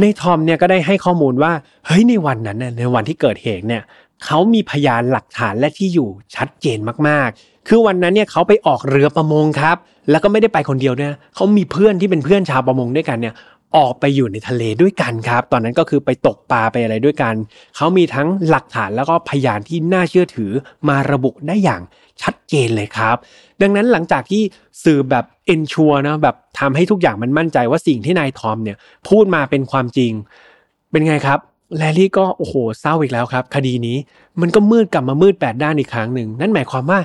ในทอมเนี่ยก็ได้ให้ข้อมูลว่าเฮ้ยในวันนั้นในวันที่เกิดเหตุเนี่ยเขามีพยานหลักฐานและที่อยู่ชัดเจนมากๆ คือวันนั้นเนี่ยเขาไปออกเรือประมงครับ แล้วก็ไม่ได้ไปคนเดียวเนี่ยเขามีเพื่อนที่เป็นเพื่อนชาวประมงด้วยกันเนี่ย ออกไปอยู่ในทะเลด้วยกันครับ ตอนนั้นก็คือไปตกปลาไปอะไรด้วยกัน เขามีทั้งหลักฐานแล้วก็พยานที่น่าเชื่อถือมาระบุได้อย่างชัดเจนเลยครับ ดังนั้นหลังจากที่สื่อแบบเอนชัวนะแบบทำให้ทุกอย่างมันมั่นใจว่าสิ่งที่นายทอมเนี่ยพูดมาเป็นความจริง เป็นไงครับแลลี่ก็โอ้โหเศร้าอีกแล้วครับ คดีนี้มันก็มืดกลับมามืดแปดด้านอีกครั้งหนึ่งนั่นหมายความว่า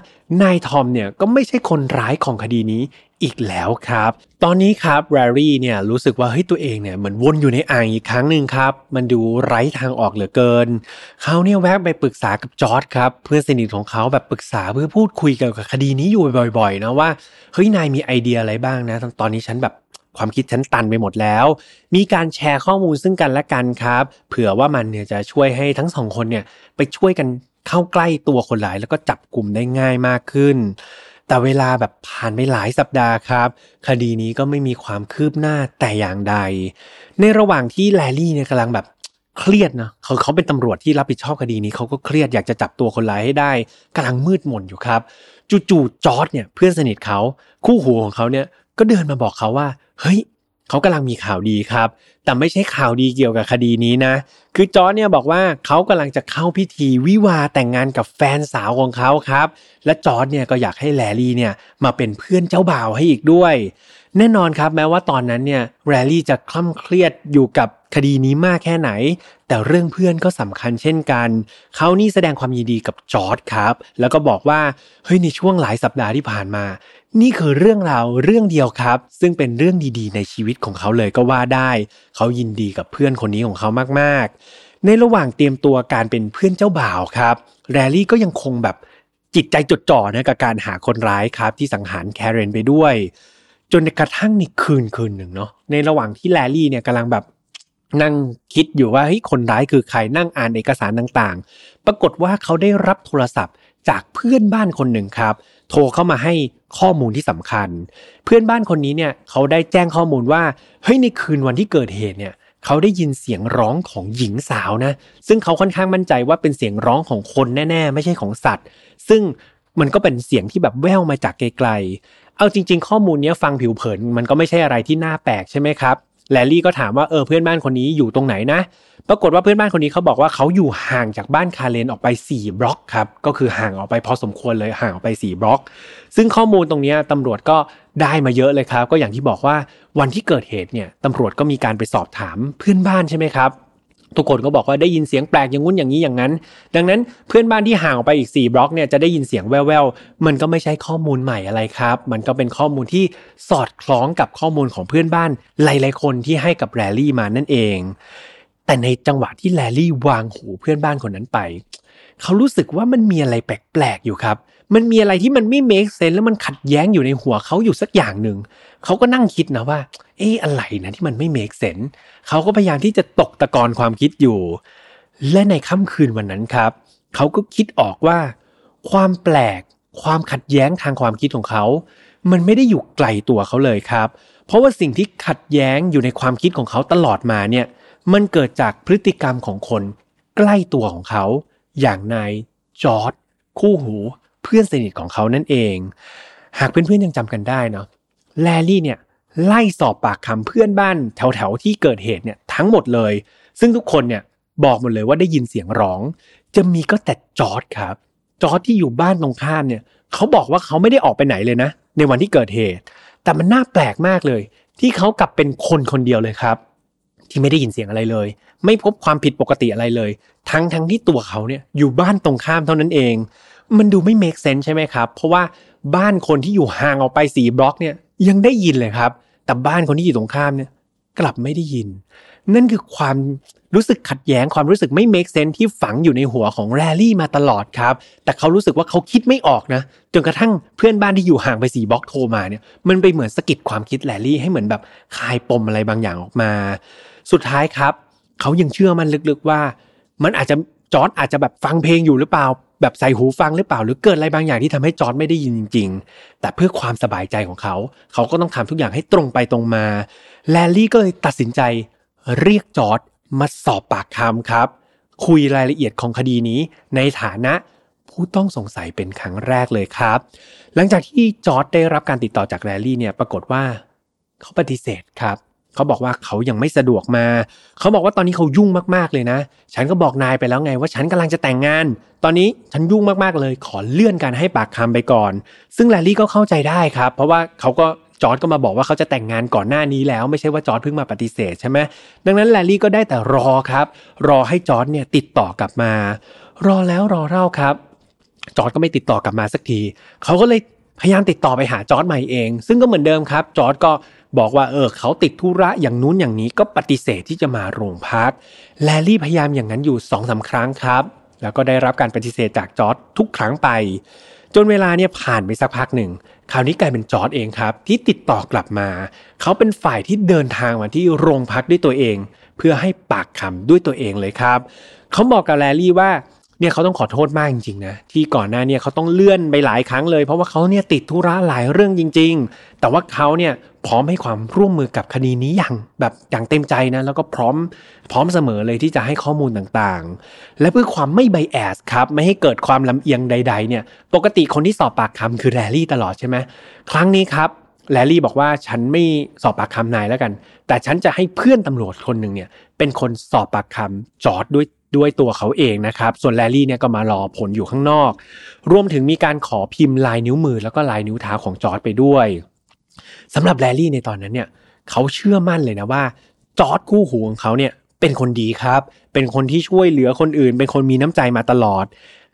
นายทอมเนี่ยก็ไม่ใช่คนร้ายของคดีนี้ อีกแล้วครับ ตอนนี้ครับแรรี่เนี่ยรู้สึกว่าเฮ้ยตัวเองเนี่ยเหมือนวนอยู่ในอ่างอีกครั้งหนึ่งครับ มันดูไร้ทางออกเหลือเกิน เขาเนี่ยแวะไปปรึกษากับจอร์ดครับเพื่อนสนิทของเขาแบบปรึกษาเพื่อพูดคุยเกี่ยวกับคดีนี้อยู่บ่อยๆนะว่าเฮ้ยนายมีไอเดียอะไรบ้างนะ ตอนนี้ฉันแบบความคิดฉันตันไปหมดแล้ว มีการแชร์ข้อมูลซึ่งกันและกันครับ เผื่อว่ามันเนี่ยจะช่วยให้ทั้งสองคนเนี่ยไปช่วยกันเข้าใกล้ตัวคนร้ายแล้วก็จับกลุ่มได้ง่ายมากขึ้น แต่เวลาแบบผ่านไปหลายสัปดาห์ครับ คดีนี้ก็ไม่มีความคืบหน้าแต่อย่างใด ในระหว่างที่แลลี่เนี่ยกำลังแบบเครียดนะเขาเขาเป็นตำรวจที่รับผิดชอบคดีนี้เขาก็เครียดอยากจะจับตัวคนร้ายให้ได้กำลังมืดมนอยู่ครับจู่ๆจอร์ดเนี่ยเพื่อนสนิทเขาคู่หูของเขาเนี่ยก็เดินมาบอกเขาว่า เฮ้ย เขากำลังมีข่าวดีครับ แต่ไม่ใช่ข่าวดีเกี่ยวกับคดีนี้นะ คือจอร์ดเนี่ยบอกว่าเขากำลังจะเข้าพิธีวิวาห์แต่งงานกับแฟนสาวของเขาครับ และจอร์ดเนี่ยก็อยากให้แลลี่เนี่ยมาเป็นเพื่อนเจ้าบ่าวให้อีกด้วย แน่นอนครับแม้ว่าตอนนั้นเนี่ยแรลลี่จะคร่ำเครียดอยู่กับคดีนี้มากแค่ไหน แต่เรื่องเพื่อนก็สำคัญเช่นกัน เขานี่แสดงความยินดีกับจอร์ดครับ แล้วก็บอกว่าเฮ้ยในช่วงหลายสัปดาห์ที่ผ่านมา นี่คือเรื่องราวเรื่องเดียวครับ ซึ่งเป็นเรื่องดีๆ ในชีวิตของเขาเลยก็ว่าได้ เขายินดีกับเพื่อนคนนี้ของเขามากๆ ในระหว่างเตรียมตัวการเป็นเพื่อนเจ้าบ่าวครับ แรลลี่ก็ยังคงแบบจิตใจจดจ่อนะกับการหาคนร้ายครับ ที่สังหารแคเรนไปด้วย จนกระทั่งในคืนคืนหนึ่งเนาะในระหว่างที่แรลลี่เนี่ยกำลังแบบนั่งคิดอยู่ว่าเฮ้ยคนร้ายคือใครนั่งอ่านเอกสารต่างๆ ปรากฏว่าเขาได้รับโทรศัพท์จากเพื่อนบ้านคนหนึ่งครับ โทรเข้ามาให้ข้อมูลที่สำคัญ เพื่อนบ้านคนนี้เนี่ยเขาได้แจ้งข้อมูลว่าเฮ้ยในคืนวันที่เกิดเหตุเนี่ยเขาได้ยินเสียงร้องของหญิงสาวนะ ซึ่งเขาค่อนข้างมั่นใจว่าเป็นเสียงร้องของคนแน่ๆ ไม่ใช่ของสัตว์ ซึ่งมันก็เป็นเสียงที่แบบแว่วมาจากไกลๆ เอาจริง ๆ ข้อมูลนี้ฟังผิวเผินมันก็ไม่ใช่อะไรที่น่าแปลกใช่ไหมครับ แลลี่ก็ถามว่าเออเพื่อนบ้านคนนี้อยู่ตรงไหนนะ ปรากฏว่าเพื่อนบ้านคนนี้เขาบอกว่าเขาอยู่ห่างจากบ้านคาเลนออกไป 4 บล็อกครับ ก็คือห่างออกไปพอสมควรเลยห่างออกไป 4 บล็อก ซึ่งข้อมูลตรงนี้ตำรวจก็ได้มาเยอะเลยครับ ก็อย่างที่บอกว่าวันที่เกิดเหตุเนี่ยตำรวจก็มีการไปสอบถามเพื่อนบ้านใช่ไหมครับ ทุกคนก็บอกว่าได้ยินเสียงแปลกอย่างงุ้นอย่างนี้อย่างนั้น ดังนั้นเพื่อนบ้านที่ห่างออกไปอีก 4 บล็อกเนี่ยจะได้ยินเสียงแว่วๆ มันก็ไม่ใช่ข้อมูลใหม่อะไรครับ มันก็เป็นข้อมูลที่สอดคล้องกับข้อมูลของเพื่อนบ้านหลายๆคนที่ให้กับแรลลี่มานั่นเอง แต่ในจังหวะที่แรลลี่วางหูเพื่อนบ้านคนนั้นไป เขารู้สึกว่ามันมีอะไรแปลกๆอยู่ครับ มันมีอะไรที่มันไม่เมคเซนแล้วมันขัดแย้งอยู่ในหัวเขาอยู่สักอย่างหนึ่งเขาก็นั่งคิดนะว่า เอ๊ะอะไรนะที่มันไม่เมคเซนเขาก็พยายามที่จะตกตะกอนความคิดอยู่ และในค่ำคืนวันนั้นครับเขาก็คิดออกว่า ความแปลก ความขัดแย้งทางความคิดของเขา มันไม่ได้อยู่ไกลตัวเขาเลยครับ เพราะว่าสิ่งที่ขัดแย้งอยู่ในความคิดของเขาตลอดมาเนี่ย มันเกิดจากพฤติกรรมของคน ใกล้ตัวของเขา อย่างนายจอร์ดคู่หู เพื่อนสนิทของเขานั่นเอง หากเพื่อนๆยังจำกันได้เนาะแลลี่เนี่ยไล่สอบปากคำเพื่อนบ้านแถวๆที่เกิดเหตุเนี่ยทั้งหมดเลย ซึ่งทุกคนเนี่ยบอกหมดเลยว่าได้ยินเสียงร้อง จะมีก็แต่จอร์ดครับ จอร์ดที่อยู่บ้านตรงข้ามเนี่ยเขาบอกว่าเขาไม่ได้ออกไปไหนเลยนะ ในวันที่เกิดเหตุ แต่มันน่าแปลกมากเลย ที่เขากลับเป็นคนคนเดียวเลยครับ ที่ไม่ได้ยินเสียงอะไรเลย ไม่พบความผิดปกติอะไรเลย ทั้งทั้งที่ตัวเขาเนี่ยอยู่บ้านตรงข้ามเท่านั้นเอง มันดูไม่ make sense ใช่ไหมครับ เพราะว่าบ้านคนที่อยู่ห่างออกไปสี่บล็อกเนี่ยยังได้ยินเลยครับ แต่บ้านคนที่อยู่ตรงข้ามเนี่ยกลับไม่ได้ยิน นั่นคือความรู้สึกขัดแย้งความรู้สึกไม่ make sense ที่ฝังอยู่ในหัวของแรลลี่มาตลอดครับ แต่เขารู้สึกว่าเขาคิดไม่ออกนะ จนกระทั่งเพื่อนบ้านที่อยู่ห่างไปสี่บล็อกโทรมาเนี่ย มันไปเหมือนสะกิดความคิดแรลลี่ให้เหมือนแบบคลายปมอะไรบางอย่างออกมา สุดท้ายครับ เขายังเชื่อมันลึกๆว่า มันอาจจะจอร์ดอาจจะแบบฟังเพลงอยู่หรือเปล่า แบบใส่หูฟังหรือเปล่า หรือเกิดอะไรบางอย่างที่ทำให้จอร์ดไม่ได้ยินจริง ๆ แต่เพื่อความสบายใจของเขา เขาก็ต้องทำทุกอย่างให้ตรงไปตรงมา แลลี่ก็เลยตัดสินใจเรียกจอร์ดมาสอบปากคำครับ คุยรายละเอียดของคดีนี้ในฐานะผู้ต้องสงสัยเป็นครั้งแรกเลยครับ หลังจากที่จอร์ดได้รับการติดต่อจากแรลลี่เนี่ยปรากฏว่า เขาปฏิเสธครับ เขาบอกว่าเขายังไม่สะดวกมา เขาบอกว่าตอนนี้เขายุ่งมากๆเลยนะ ฉันก็บอกนายไปแล้วไงว่าฉันกำลังจะแต่งงาน ตอนนี้ฉันยุ่งมากๆเลย ขอเลื่อนการให้ปากคำไปก่อน ซึ่งแรลลี่ก็เข้าใจได้ครับ เพราะว่าเขาก็จอร์ดก็มาบอกว่าเขาจะแต่งงานก่อนหน้านี้แล้ว ไม่ใช่ว่าจอร์ดเพิ่งมาปฏิเสธใช่ไหมดังนั้นแรลลี่ก็ได้แต่รอครับ รอให้จอร์ดเนี่ยติดต่อกลับมา รอแล้วรอเล่าครับ จอร์ดก็ไม่ติดต่อกลับมาสักที เขาก็เลยพยายามติดต่อไปหาจอร์ดใหม่เอง ซึ่งก็เหมือนเดิมครับ จอร์ดก็ บอกว่าเออเขาติดธุระอย่างนู้นอย่างนี้ก็ปฏิเสธที่จะมาโรงพัก แลลี่พยายามอย่างนั้นอยู่สองสาครั้งครับ แล้วก็ได้รับการปฏิเสธจากจอร์ดทุกครั้งไป จนเวลาเนี่ยผ่านไปสักพักหนึ่ง คราวนี้กลายเป็นจอร์ดเองครับ ที่ติดต่อกลับมา เขาเป็นฝ่ายที่เดินทางมาที่โรงพักด้วยตัวเอง เพื่อให้ปากคำด้วยตัวเองเลยครับ เขาบอกกับแลลี่ว่า เนี่ยเขาต้องขอโทษมากจริงๆนะที่ก่อนหน้าเนี่ยเขาต้องเลื่อนไปหลายครั้งเลย เพราะว่าเขาเนี่ยติดธุระหลายเรื่องจริง ๆ แต่ว่าเขาเนี่ยพร้อมให้ความร่วมมือกับคดีนี้อย่างแบบอย่างเต็มใจนะแล้วก็พร้อมพร้อมเสมอเลยที่จะให้ข้อมูลต่างๆ และเพื่อความไม่ไบแอสครับไม่ให้เกิดความลำเอียงใด ๆเนี่ยปกติคนที่สอบปากคำคือแรลลี่ตลอดใช่ไหมครั้งนี้ครับแลลี่บอกว่าฉันไม่สอบปากคำนายแล้วกัน แต่ฉันจะให้เพื่อนตำรวจคนหนึ่งเนี่ยเป็นคนสอบปากคำจอร์ดด้วย ด้วยตัวเขาเองนะครับ ส่วนแลลี่เนี่ยก็มารอผลอยู่ข้างนอก รวมถึงมีการขอพิมพ์ลายนิ้วมือแล้วก็ลายนิ้วเท้าของจอร์ดไปด้วยสำหรับแลลี่ในตอนนั้นเนี่ยเขาเชื่อมั่นเลยนะว่าจอร์ดคู่หูของเขาเนี่ยเป็นคนดีครับ เป็นคนที่ช่วยเหลือคนอื่น เป็นคนมีน้ำใจมาตลอด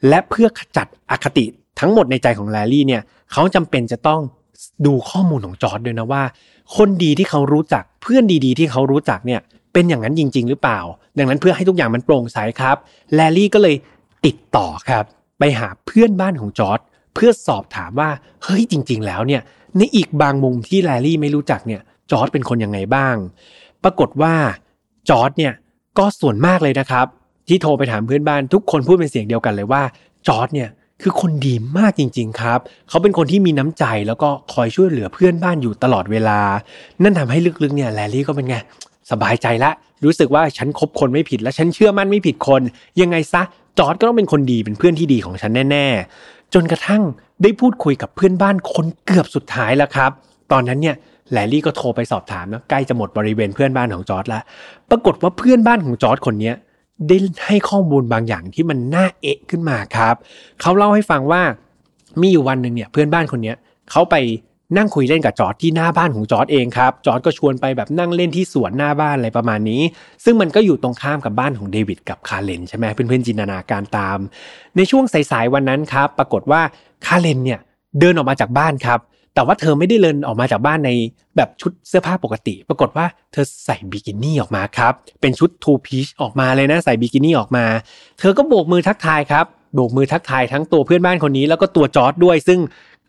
และเพื่อขจัดอคติทั้งหมดในใจของแลลี่เนี่ยเขาจำเป็นจะต้องดูข้อมูลของจอร์ดด้วยนะว่า คนดีที่เขารู้จักเพื่อนดีๆ ที่เขารู้จักเนี่ย เป็นอย่างนั้นจริง ๆ หรือเปล่า ดังนั้นเพื่อให้ทุกอย่างมันโปร่งใสครับแลลี่ก็เลยติดต่อครับ ไปหาเพื่อนบ้านของจอร์ดเพื่อสอบถามว่าเฮ้ยจริง ๆ แล้วเนี่ยในอีกบางมุมที่แลลี่ไม่รู้จักเนี่ยจอร์ดเป็นคนยังไงบ้าง ปรากฏว่าจอร์ดเนี่ยก็ส่วนมากเลยนะครับ ที่โทรไปถามเพื่อนบ้านทุกคนพูดเป็นเสียงเดียวกันเลยว่าจอร์ดเนี่ยคือคนดีมากจริง ๆ ครับ เขาเป็นคนที่มีน้ำใจแล้วก็คอยช่วยเหลือเพื่อนบ้านอยู่ตลอดเวลา นั่นทำให้ลึกๆเนี่ยแลลี่ก็เป็นไง สบายใจละ รู้สึกว่าฉันคบคนไม่ผิดและฉันเชื่อมั่นไม่ผิดคน ยังไงซะจอร์ดก็ต้องเป็นคนดีเป็นเพื่อนที่ดีของฉันแน่ ๆ จนกระทั่งได้พูดคุยกับเพื่อนบ้านคนเกือบสุดท้ายแล้วครับ ตอนนั้นเนี่ยแลลี่ก็โทรไปสอบถามนะใกล้จะหมดบริเวณเพื่อนบ้านของจอร์ดแล้วปรากฏว่าเพื่อนบ้านของจอร์ดคนนี้ได้ให้ข้อมูลบางอย่างที่มันน่าเอะขึ้นมาครับ เขาเล่าให้ฟังว่ามีอยู่วันหนึ่งเนี่ยเพื่อนบ้านคนนี้เขาไป นั่งคุยเล่นกับจอร์ดที่หน้าบ้านของจอร์ดเองครับ จอร์ดก็ชวนไปแบบนั่งเล่นที่สวนหน้าบ้านอะไรประมาณนี้ ซึ่งมันก็อยู่ตรงข้ามกับบ้านของเดวิดกับคาเลนใช่ไหมเพื่อนๆจินตนาการตาม ในช่วงสายๆวันนั้นครับ ปรากฏว่าคาเลนเนี่ยเดินออกมาจากบ้านครับ แต่ว่าเธอไม่ได้เดินออกมาจากบ้านในแบบชุดเสื้อผ้าปกติ ปรากฏว่าเธอใส่บิกินี่ออกมาครับ เป็นชุด two-piece ออกมาเลยนะใส่บิกินี่ออกมา เธอก็โบกมือทักทายครับ โบกมือทักทายทั้งตัวเพื่อนบ้านคนนี้แล้วก็ตัวจอร์ดด้วยซึ่ง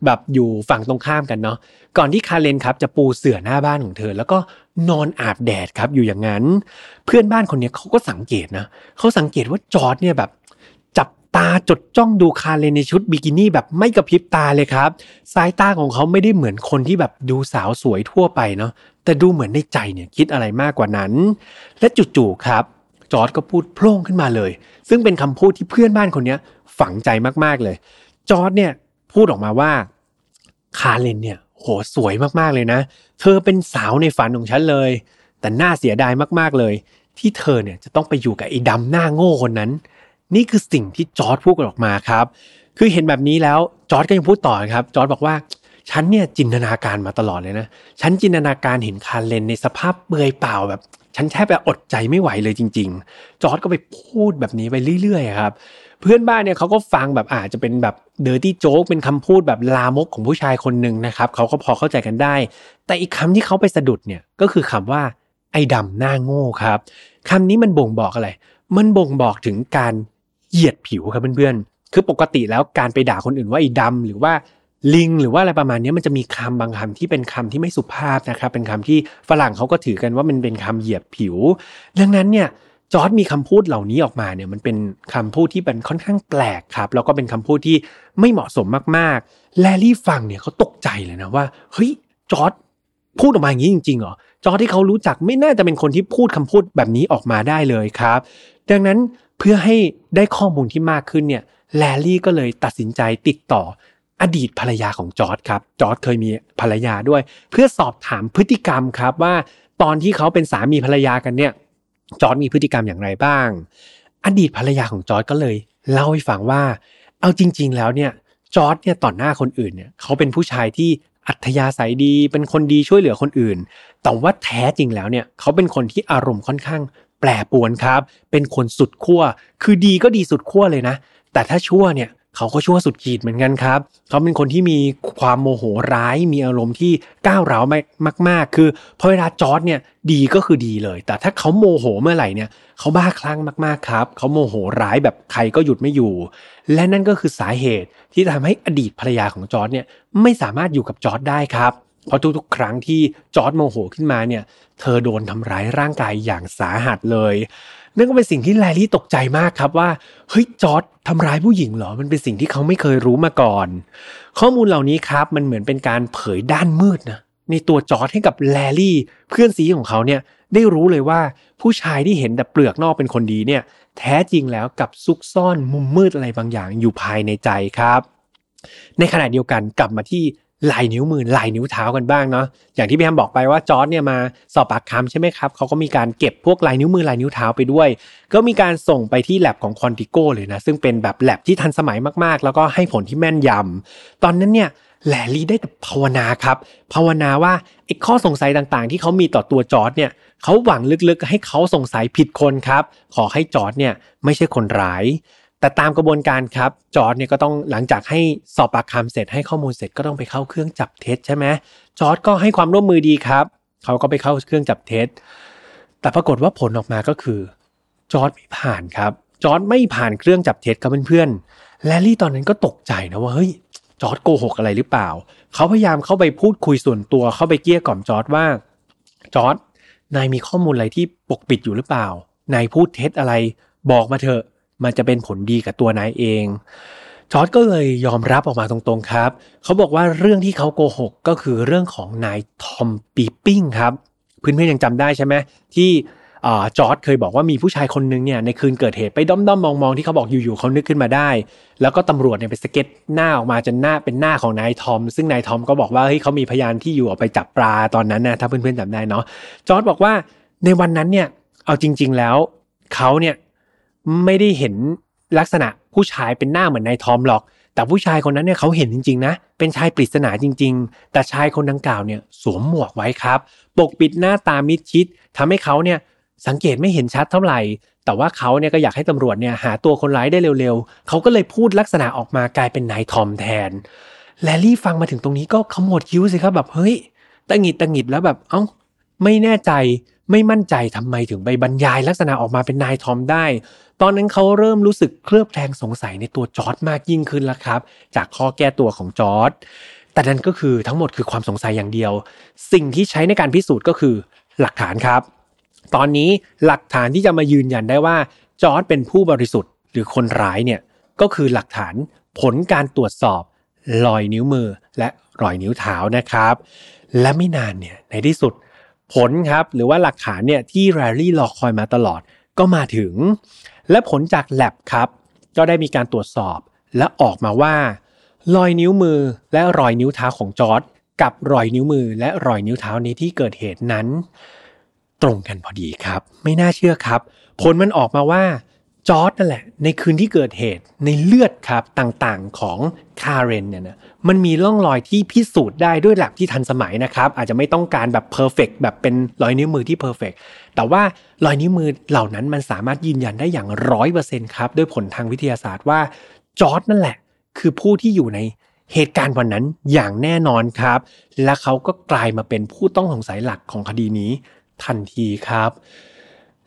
แบบอยู่ฝั่งตรงข้ามกันเนาะก่อนที่คาเลนครับจะปูเสื่อหน้าบ้านของเธอ แล้วก็นอนอาบแดดครับอยู่อย่างนั้น เพื่อนบ้านคนนี้เขาก็สังเกตนะเขาสังเกตว่าจอร์ดเนี่ยแบบ จับตาจดจ้องดูคาเลนในชุดบิกินี่แบบไม่กระพริบตาเลยครับ สายตาของเขาไม่ได้เหมือนคนที่แบบดูสาวสวยทั่วไปเนาะแต่ดูเหมือนในใจเนี่ยคิดอะไรมากกว่านั้น และจู่ๆครับจอร์ดก็พูดโพล่งขึ้นมาเลย ซึ่งเป็นคำพูดที่เพื่อนบ้านคนนี้ฝังใจมากๆเลย จอร์ดเนี่ย พูดออกมาว่าคาเลนเนี่ยโหสวยมากๆเลยนะ เธอเป็นสาวในฝันของฉันเลย แต่น่าเสียดายมากๆเลย ที่เธอเนี่ยจะต้องไปอยู่กับไอ้ดำหน้าโง่คนนั้น นี่คือสิ่งที่จอร์ดพูดออกมาครับ คือเห็นแบบนี้แล้วจอร์ดก็ยังพูดต่อครับ จอร์ดบอกว่าฉันเนี่ยจินตนาการมาตลอดเลยนะ ฉันจินตนาการเห็นคาเลนในสภาพเปลือยเปล่าแบบ ฉันแทบจะอดใจไม่ไหวเลยจริง ๆ จอร์ดก็ไปพูดแบบนี้ไปเรื่อยๆครับ เพื่อนบ้านเนี่ยเขาก็ฟังแบบอาจจะเป็นแบบ dirty joke เป็นคำพูดแบบลามกของผู้ชายคนหนึ่งนะครับเขาก็พอเข้าใจกันได้ แต่อีกคำที่เขาไปสะดุดเนี่ยก็คือคำว่าไอ้ดำหน้าโง่ครับคำนี้มันบ่งบอกอะไร มันบ่งบอกถึงการเหยียดผิวครับเพื่อนๆ คือปกติแล้วการไปด่าคนอื่นว่าไอ้ดำหรือว่าลิงหรือว่าอะไรประมาณนี้มันจะมีคำบางคำที่เป็นคำที่ไม่สุภาพนะครับเป็นคำที่ฝรั่งเขาก็ถือกันว่ามันเป็นคำเหยียดผิว ดังนั้นเนี่ย จอร์ดมีคำพูดเหล่านี้ออกมาเนี่ยมันเป็นคำพูดที่เป็นค่อนข้างแปลกครับแล้วก็เป็นคำพูดที่ไม่เหมาะสมมากๆ แลลี่ฟังเนี่ยเขาตกใจเลยนะว่าเฮ้ยจอร์ดพูดออกมาอย่างนี้จริงๆเหรอจอร์ดที่เขารู้จักไม่น่าจะเป็นคนที่พูดคำพูดแบบนี้ออกมาได้เลยครับ ดังนั้นเพื่อให้ได้ข้อมูลที่มากขึ้นเนี่ยแลลี่ก็เลยตัดสินใจติดต่ออดีตภรรยาของจอร์ดครับจอร์ดเคยมีภรรยาด้วย เพื่อสอบถามพฤติกรรมครับว่าตอนที่เขาเป็นสามีภรรยากันเนี่ย จอร์ดมีพฤติกรรมอย่างไรบ้าง อดีตภรรยาของจอร์ดก็เลยเล่าให้ฟังว่า เอาจริง ๆ แล้วเนี่ยจอร์ดเนี่ยต่อหน้าคนอื่นเนี่ยเขาเป็นผู้ชายที่อัธยาศัยดีเป็นคนดีช่วยเหลือคนอื่น แต่ว่าแท้จริงแล้วเนี่ยเขาเป็นคนที่อารมณ์ค่อนข้างแปรปรวนครับ เป็นคนสุดขั้ว คือดีก็ดีสุดขั้วเลยนะ แต่ถ้าชั่วเนี่ย เขาก็ชั่วสุดขีดเหมือนกันครับ เขาเป็นคนที่มีความโมโหร้าย มีอารมณ์ที่ก้าวร้าวมาก ๆ คือพอเวลาจอร์ดเนี่ยดีก็คือดีเลย แต่ถ้าเขาโมโหเมื่อไหร่เนี่ยเขาบ้าคลั่งมากๆครับ เขาโมโหร้ายแบบใครก็หยุดไม่อยู่ และนั่นก็คือสาเหตุที่ทำให้อดีตภรรยาของจอร์ดเนี่ยไม่สามารถอยู่กับจอร์ดได้ครับเพราะทุกๆ ครั้งที่จอร์ดโมโหขึ้นมาเนี่ย เธอโดนทำร้ายร่างกายอย่างสาหัสเลย นั่นก็เป็นสิ่งที่แลลี่ตกใจมากครับว่าเฮ้ยจอร์ดทำร้ายผู้หญิงเหรอ มันเป็นสิ่งที่เขาไม่เคยรู้มาก่อน ข้อมูลเหล่านี้ครับมันเหมือนเป็นการเผยด้านมืดนะในตัวจอร์ดให้กับแลลี่ เพื่อนซีของเขาเนี่ยได้รู้เลยว่าผู้ชายที่เห็นแต่เปลือกนอกเป็นคนดีเนี่ย แท้จริงแล้วกลับซุกซ่อนมุมมืดอะไรบางอย่างอยู่ภายในใจครับ ในขณะเดียวกันกลับมาที่ ลายนิ้วมือลายนิ้วเท้ากันบ้างเนาะอย่างที่พี่แฮมบอกไปว่าจอร์ดเนี่ยมาสอบปากคำใช่ไหมครับเขาก็มีการเก็บพวกลายนิ้วมือลายนิ้วเท้าไปด้วย ก็มีการส่งไปที่แล็บของ Quantico เลยนะซึ่งเป็นแบบแล็บที่ทันสมัยมากๆ แล้วก็ให้ผลที่แม่นยำตอนนั้นเนี่ยแลลี่ได้แต่ภาวนาครับภาวนาว่าไอ้ข้อสงสัยต่างๆ ที่เขามีต่อตัวจอร์ดเนี่ยเขาหวังลึกๆ ให้เขาสงสัยผิดคนครับ ขอให้จอร์ดเนี่ยไม่ใช่คนร้าย แต่ตามกระบวนการครับจอร์ดเนี่ยก็ต้องหลังจากให้สอบปากคำเสร็จให้ข้อมูลเสร็จก็ต้องไปเข้าเครื่องจับเท็จใช่ไหมจอร์ดก็ให้ความร่วมมือดีครับเขาก็ไปเข้าเครื่องจับเท็จ แต่ปรากฏว่าผลออกมาก็คือจอร์ดไม่ผ่านครับจอร์ดไม่ผ่านเครื่องจับเท็จครับเพื่อนๆแลลี่ตอนนั้นก็ตกใจนะว่าเฮ้ยจอร์ดโกหกอะไรหรือเปล่า เขาพยายามเข้าไปพูดคุยส่วนตัวเข้าไปเกลี้ยกล่อมจอร์ดว่าจอร์ดนายมีข้อมูลอะไรที่ปกปิดอยู่หรือเปล่านายพูดเท็จอะไร บอกมาเถอะ มันจะเป็นผลดีกับตัวนายเองจอร์ดก็เลยยอมรับออกมาตรงๆครับ เขาบอกว่าเรื่องที่เขาโกหกก็คือเรื่องของนายทอม peeping ครับเพื่อนๆยังจำได้ใช่ไหมที่จอร์ดเคยบอกว่ามีผู้ชายคนนึงเนี่ยในคืนเกิดเหตุไปด้อมๆมองๆที่เขาบอกอยู่ๆเขานึกขึ้นมาได้ แล้วก็ตำรวจเนี่ยไปสเก็ตช์หน้าออกมาจนหน้าเป็นหน้าของนายทอม ซึ่งนายทอมก็บอกว่าเฮ้ยเขามีพยานที่อยู่ออกไปจับปลาตอนนั้นนะถ้าเพื่อนๆจำได้เนาะจอร์ดบอกว่าในวันนั้นเนี่ยเอาจริง ๆแล้วเขาเนี่ย ไม่ได้เห็นลักษณะผู้ชายเป็นหน้าเหมือนนายทอมหรอก แต่ผู้ชายคนนั้นเนี่ยเขาเห็นจริงๆนะ เป็นชายปริศนาจริง ๆ แต่ชายคนดังกล่าวเนี่ยสวมหมวกไว้ครับ ปกปิดหน้าตามิดชิดทำให้เขาเนี่ยสังเกตไม่เห็นชัดเท่าไหร่ แต่ว่าเขาเนี่ยก็อยากให้ตำรวจเนี่ยหาตัวคนร้ายได้เร็วๆ เขาก็เลยพูดลักษณะออกมากลายเป็นนายทอมแทน แลลี่ฟังมาถึงตรงนี้ก็ขมวดคิ้วสิครับแบบเฮ้ยตะหงิดตะหงิดแล้วแบบเอ้าไม่แน่ใจ ไม่มั่นใจทำไมถึงไปบรรยายลักษณะออกมาเป็นนายทอมได้ ตอนนั้นเขาเริ่มรู้สึกเคลือบแคลงสงสัยในตัวจอร์ดมากยิ่งขึ้นแล้วครับ จากข้อแก้ตัวของจอร์ดแต่นั่นก็คือทั้งหมดคือความสงสัยอย่างเดียว สิ่งที่ใช้ในการพิสูจน์ก็คือหลักฐานครับ ตอนนี้หลักฐานที่จะมายืนยันได้ว่าจอร์ดเป็นผู้บริสุทธิ์ หรือคนร้ายเนี่ยก็คือหลักฐานผลการตรวจสอบรอยนิ้วมือและรอยนิ้วเท้านะครับ และไม่นานเนี่ยในที่สุด ผลครับหรือว่าหลักฐานเนี่ยที่แรลลี่รอคอยมาตลอดก็มาถึง และผลจากแ a บครับ ก็ได้มีการตรวจสอบ และออกมาว่า รอยนิ้วมือและรอยนิ้วเท้าของจอร์ดกับรอยนิ้วมือและรอยนิ้วเท้าในที่เกิดเหตุนั้น ตรงกันพอดีครับ ไม่น่าเชื่อครับ ผลมันออกมาว่าจอร์ดนั่นแหละ ในคืนที่เกิดเหตุในเลือดคราบต่างๆของคาเรนเนี่ยนะ มันมีร่องรอยที่พิสูจน์ได้ด้วยหลักที่ทันสมัยนะครับอาจจะไม่ต้องการแบบ perfect แบบเป็นรอยนิ้วมือที่ perfect แต่ว่ารอยนิ้วมือเหล่านั้นมันสามารถยืนยันได้อย่างร้อยเปอร์เซ็นต์ครับด้วยผลทางวิทยาศาสตร์ว่าจอร์ดนั่นแหละ คือผู้ที่อยู่ในเหตุการณ์วันนั้นอย่างแน่นอนครับ และเขาก็กลายมาเป็นผู้ต้องสงสัยหลักของคดีนี้ทันทีครับ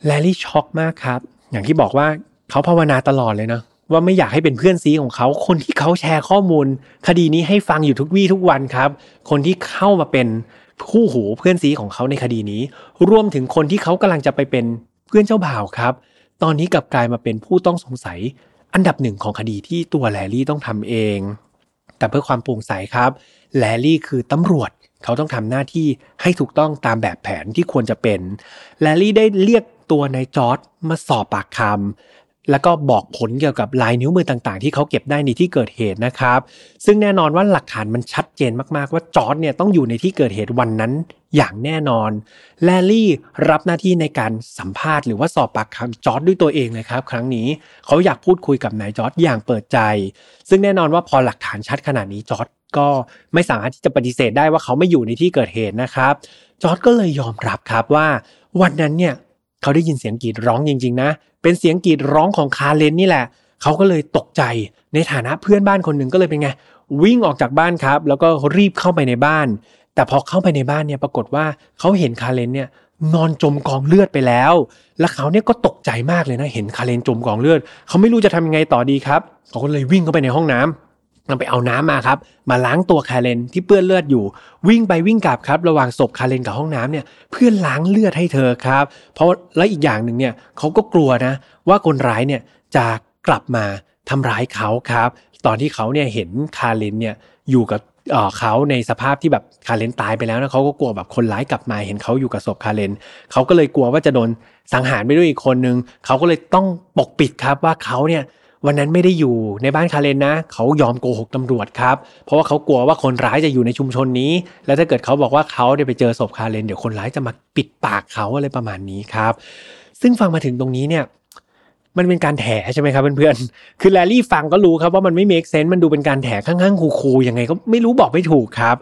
แลลี่ช็อกมากครับ อย่างที่บอกว่าเขาภาวนาตลอดเลยนะ ว่าไม่อยากให้เป็นเพื่อนซีของเขา คนที่เขาแชร์ข้อมูล คดีนี้ให้ฟังอยู่ทุกวี่ทุกวันครับ คนที่เข้ามาเป็นคู่หูเพื่อนซีของเขาในคดีนี้ รวมถึงคนที่เขากำลังจะไปเป็นเพื่อนเจ้าบ่าวครับ ตอนนี้กลับกลายมาเป็นผู้ต้องสงสัย อันดับหนึ่งของคดีที่ตัวแลลี่ต้องทำเอง แต่เพื่อความโปร่งใสครับ แลลี่คือตำรวจเขาต้องทำหน้าที่ให้ถูกต้องตามแบบแผนที่ควรจะเป็น แลลี่ได้เรียกตัวนายจอร์ดมาสอบปากคำ แล้วก็บอกผลเกี่ยวกับลายนิ้วมือต่างๆ ที่เขาเก็บได้ในที่เกิดเหตุนะครับ ซึ่งแน่นอนว่าหลักฐานมันชัดเจนมากๆ ว่าจอร์ดเนี่ยต้องอยู่ในที่เกิดเหตุวันนั้นอย่างแน่นอน แลลี่รับหน้าที่ในการสัมภาษณ์หรือว่าสอบปากคำจอร์ดด้วยตัวเองเลยครับ ครั้งนี้เขาอยากพูดคุยกับนายจอร์ดอย่างเปิดใจ ซึ่งแน่นอนว่าพอหลักฐานชัดขนาดนี้จอร์ดก็ไม่สามารถที่จะปฏิเสธได้ว่าเขาไม่อยู่ในที่เกิดเหตุนะครับ จอร์ดก็เลยยอมรับครับว่า วันนั้นเนี่ยเขาได้ยินเสียงกรีดร้องจริง ๆ นะ เป็นเสียงกรีดร้องของคาเลนนี่แหละ เขาก็เลยตกใจในฐานะเพื่อนบ้านคนหนึ่งก็เลยเป็นไง วิ่งออกจากบ้านครับ แล้วก็รีบเข้าไปในบ้าน แต่พอเข้าไปในบ้านเนี่ยปรากฏว่าเขาเห็นคาเลนเนี่ยนอนจมกองเลือดไปแล้ว แล้วเขาเนี่ยก็ตกใจมากเลยนะ เห็นคาเลนจมกองเลือด เขาไม่รู้จะทำยังไงต่อดีครับ เขาก็เลยวิ่งเข้าไปในห้องน้ำ นำไปเอาน้ำมาครับ มาล้างตัวคาเลนที่เปื้อนเลือดอยู่ วิ่งไปวิ่งกลับครับ ระหว่างศพคาเลนกับห้องน้ำเนี่ยเพื่อล้างเลือดให้เธอครับ เพราะและอีกอย่างหนึ่งเนี่ยเขาก็กลัวนะ ว่าคนร้ายเนี่ยจะกลับมาทำร้ายเขาครับ ตอนที่เขาเนี่ยเห็นคาเลนเนี่ยอยู่กับเขาในสภาพที่แบบคาเลนตายไปแล้วนะเขาก็กลัวแบบคนร้ายกลับมาเห็นเขาอยู่กับศพคาเลนเขาก็เลยกลัวว่าจะโดนสังหารไปด้วยอีกคนนึงเขาก็เลยต้องปกปิดครับว่าเขาเนี่ย วันนั้นไม่ได้อยู่ในบ้านคาเลนนะ เขายอมโกหกตำรวจครับ เพราะว่าเขากลัวว่าคนร้ายจะอยู่ในชุมชนนี้ แล้วถ้าเกิดเขาบอกว่าเขาได้ไปเจอศพคาเลน เดี๋ยวคนร้ายจะมาปิดปากเขาอะไรประมาณนี้ครับ ซึ่งฟังมาถึงตรงนี้เนี่ย มันเป็นการแถใช่ไหมครับเพื่อนๆ คือแลลี่ฟังก็รู้ครับว่ามันไม่ make sense มันดูเป็นการแถข้างๆคูๆยังไงก็ไม่รู้บอกไม่ถูกครับ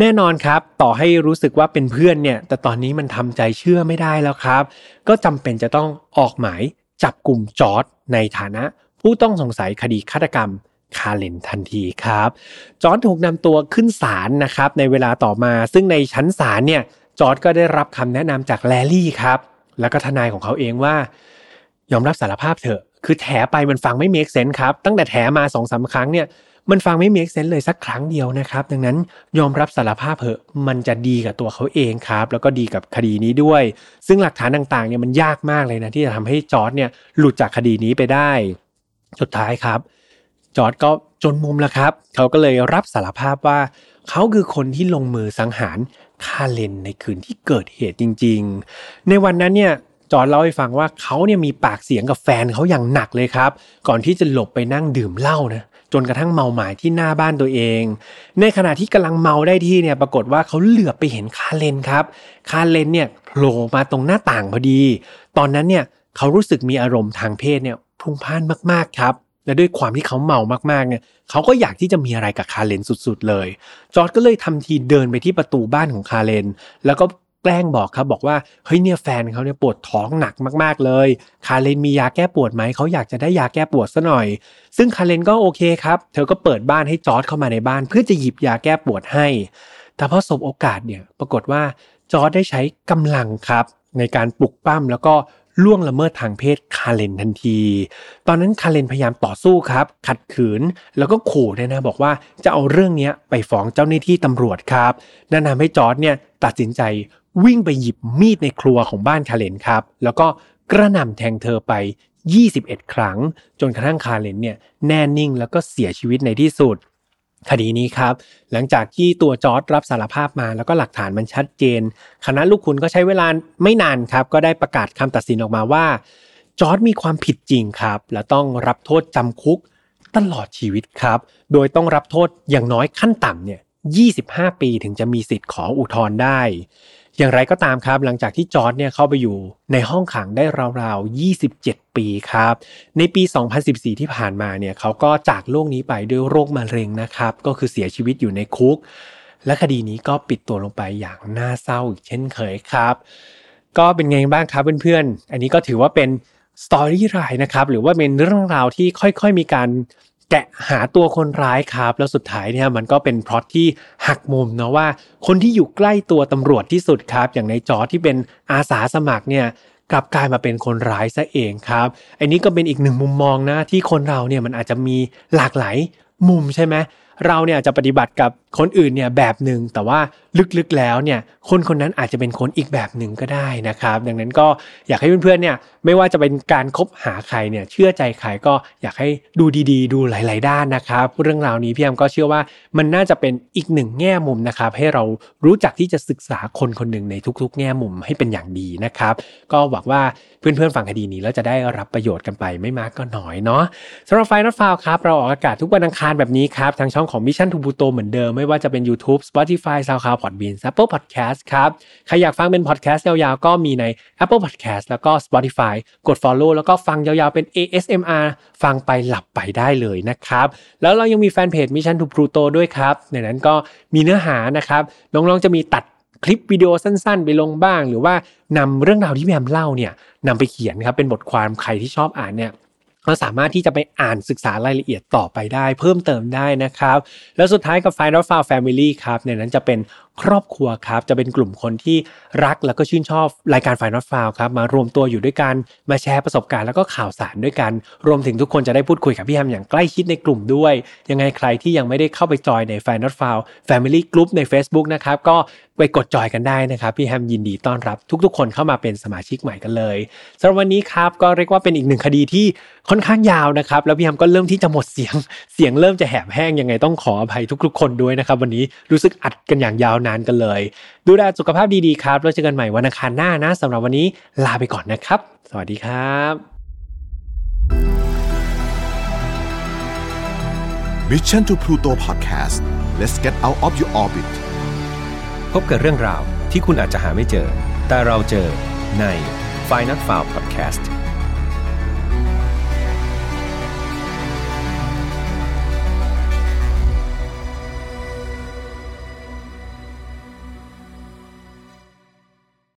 แน่นอนครับ ต่อให้รู้สึกว่าเป็นเพื่อนเนี่ย แต่ตอนนี้มันทำใจเชื่อไม่ได้แล้วครับ ก็จำเป็นจะต้องออกหมายจับกลุ่มจอร์ดในฐานะ ผู้ต้องสงสัยคดีฆาตกรรมคาเลนทันทีครับ จอร์ดถูกนำตัวขึ้นศาลนะครับในเวลาต่อมา ซึ่งในชั้นศาลเนี่ยจอร์ดก็ได้รับคำแนะนำจากแลลี่ครับ แล้วก็ทนายของเขาเองว่า ยอมรับสารภาพเถอะ คือแถไปมันฟังไม่ make sense ครับ ตั้งแต่แถมาสองสามครั้งเนี่ยมันฟังไม่ make sense เลยสักครั้งเดียวนะครับ ดังนั้นยอมรับสารภาพเถอะมันจะดีกับตัวเขาเองครับ แล้วก็ดีกับคดีนี้ด้วย ซึ่งหลักฐานต่างๆเนี่ยมันยากมากเลยนะที่จะทำให้จอร์ดเนี่ยหลุดจากคดีนี้ไปได้ สุดท้ายครับ จอร์ดก็จนมุมแล้วครับ เขาก็เลยรับสารภาพว่า เขาคือคนที่ลงมือสังหารคาเลนในคืนที่เกิดเหตุจริง ๆ ในวันนั้นเนี่ยจอร์ดเล่าให้ฟังว่าเขาเนี่ยมีปากเสียงกับแฟนเขาอย่างหนักเลยครับ ก่อนที่จะหลบไปนั่งดื่มเหล้านะจนกระทั่งเมามายที่หน้าบ้านตัวเอง ในขณะที่กำลังเมาได้ที่เนี่ยปรากฏว่าเขาเหลือบไปเห็นคาเลนครับ คาเลนเนี่ยโผล่มาตรงหน้าต่างพอดี ตอนนั้นเนี่ยเขารู้สึกมีอารมณ์ทางเพศเนี่ย พลุ่งพล่านมากๆครับและด้วยความที่เขาเมามากๆเนี่ยเขาก็อยากที่จะมีอะไรกับคาเลนสุดๆเลย จอร์ดก็เลยทำทีเดินไปที่ประตูบ้านของคาเลน แล้วก็แกล้งบอกครับบอกว่าเฮ้ยเนี่ยแฟนเขาเนี่ยปวดท้องหนักมากๆเลย คาเลนมียาแก้ปวดไหมเขาอยากจะได้ยาแก้ปวดซะหน่อย ซึ่งคาเลนก็โอเคครับ เธอก็เปิดบ้านให้จอร์ดเข้ามาในบ้าน เพื่อจะหยิบยาแก้ปวดให้ แต่พอสบโอกาสเนี่ยปรากฏว่าจอร์ดได้ใช้กำลังครับในการปลุกปล้ำแล้วก็ ล่วงละเมิดทางเพศคาเลนทันที ตอนนั้นคาเลนพยายามต่อสู้ครับ ขัดขืนแล้วก็ขู่ด้วยนะบอกว่าจะเอาเรื่องนี้ไปฟ้องเจ้าหน้าที่ตำรวจครับนั่นทำให้จอร์ดเนี่ยตัดสินใจวิ่งไปหยิบมีดในครัวของบ้านคาเลนครับ แล้วก็กระหน่ำแทงเธอไป 21 ครั้ง จนกระทั่งคาเลนเนี่ยแน่นิ่งแล้วก็เสียชีวิตในที่สุด คดีนี้ครับ หลังจากที่ตัวจอร์ดรับสารภาพมาแล้วก็หลักฐานมันชัดเจน คณะลูกขุนก็ใช้เวลาไม่นานครับ ก็ได้ประกาศคำตัดสินออกมาว่า จอร์ดมีความผิดจริงครับ และต้องรับโทษจำคุกตลอดชีวิตครับ โดยต้องรับโทษอย่างน้อยขั้นต่ำเนี่ย25 ปีถึงจะมีสิทธิ์ขออุทธรณ์ได้ อย่างไรก็ตามครับ หลังจากที่จอร์ดเนี่ยเข้าไปอยู่ในห้องขังได้ราวๆ 27 ปีครับ ในปี 2014 ที่ผ่านมาเนี่ยเขาก็จากโลกนี้ไปด้วยโรคมะเร็งนะครับ ก็คือเสียชีวิตอยู่ในคุก และคดีนี้ก็ปิดตัวลงไปอย่างน่าเศร้าอีกเช่นเคยครับ ก็เป็นไงบ้างครับเพื่อนๆ อันนี้ก็ถือว่าเป็นสตอรี่รายนะครับหรือว่าเป็นเรื่องราวที่ค่อยๆ มีการ แกะหาตัวคนร้ายครับ แล้วสุดท้ายเนี่ยมันก็เป็นพล็อตที่หักมุมนะว่า คนที่อยู่ใกล้ตัวตำรวจที่สุดครับ อย่างในจอที่เป็นอาสาสมัครเนี่ยกลับกลายมาเป็นคนร้ายซะเองครับอันนี้ก็เป็นอีกหนึ่งมุมมองนะที่คนเราเนี่ยมันอาจจะมีหลากหลายมุมใช่ไหมเราเนี่ยจะปฏิบัติกับ คนอื่นเนี่ยแบบหนึ่งแต่ว่าลึกๆแล้วเนี่ยคนคนนั้นอาจจะเป็นคนอีกแบบหนึ่งก็ได้นะครับ ดังนั้นก็อยากให้เพื่อนๆเนี่ยไม่ว่าจะเป็นการคบหาใครเนี่ยเชื่อใจใครก็อยากให้ดูดีๆ ดูหลาย ๆ ด้านนะครับเรื่องราวนี้พี่แอมก็เชื่อว่ามันน่าจะเป็นอีกหนึ่งแง่มุมนะครับ ให้เรารู้จักที่จะศึกษาคนคนหนึ่งในทุก ๆ แง่มุมให้เป็นอย่างดีนะครับก็หวังว่าเพื่อนๆฟังคดีนี้แล้วจะได้รับประโยชน์กันไปไม่มากก็น้อยเนาะสำหรับไฟนอตฟาวครับเราออกอากาศทุกวันอังคารแบบนี้ครับทางช่องของ Mission to Pluto เหมือนเดิมไม่ว่าจะเป็น YouTube Spotify SoundCloud Podbean Apple Podcast ครับ ใครอยากฟังเป็นพอดแคสต์ยาวๆ ก็มีใน Apple Podcast แล้วก็ Spotify กด Follow แล้วก็ฟังยาวๆเป็น ASMR ฟังไปหลับไปได้เลยนะครับ แล้วเรายังมีแฟนเพจ Mission to Pluto ด้วยครับ ในนั้นก็มีเนื้อหานะครับ น้องๆจะมีตัดคลิปวิดีโอสั้นๆ ไปลงบ้าง หรือว่านำเรื่องราวที่แมมเล่าเนี่ยนำไปเขียนครับเป็นบทความใครที่ชอบอ่านเนี่ย ก็สามารถที่จะไปอ่านศึกษารายละเอียดต่อไปได้ เพิ่มเติมได้นะครับ แล้วสุดท้ายกับ Final File Family ครับในนั้นจะเป็น ครอบครัวครับ จะเป็นกลุ่มคนที่รักแล้วก็ชื่นชอบรายการ Final File ครับ มารวมตัวอยู่ด้วยกัน มาแชร์ประสบการณ์แล้วก็ข่าวสารด้วยกัน รวมถึงทุกคนจะได้พูดคุยกับพี่แฮมอย่างใกล้ชิดในกลุ่มด้วย ยังไงใครที่ยังไม่ได้เข้าไปจอยใน Final File Family Group ใน Facebook นะครับก็ไปกดจอยกันได้นะครับ พี่แฮมยินดีต้อนรับ ทุกๆ คนเข้ามาเป็นสมาชิกใหม่กันเลยสำหรับวันนี้ครับก็เรียกว่าเป็นอีกหนึ่งคดีที่ค่อนข้างยาวนะครับ แล้วพี่แฮมก็เริ่มที่จะหมดเสียง เสียงเริ่มจะแหบแห้งยังไงต้องขออภัยทุกๆ คนด้วยนะครับ วันนี้รู้สึกอัดกันอย่างยาวนานกันเลย ดูแลสุขภาพดีๆครับ แล้วเจอกันใหม่วันอังคารหน้านะสำหรับวันนี้ลาไปก่อนนะครับ สวัสดีครับ Mission to Pluto Podcast let's get out of your orbit พบกับเรื่องราวที่คุณอาจจะหาไม่เจอ แต่เราเจอใน f i n a l f i l e Podcast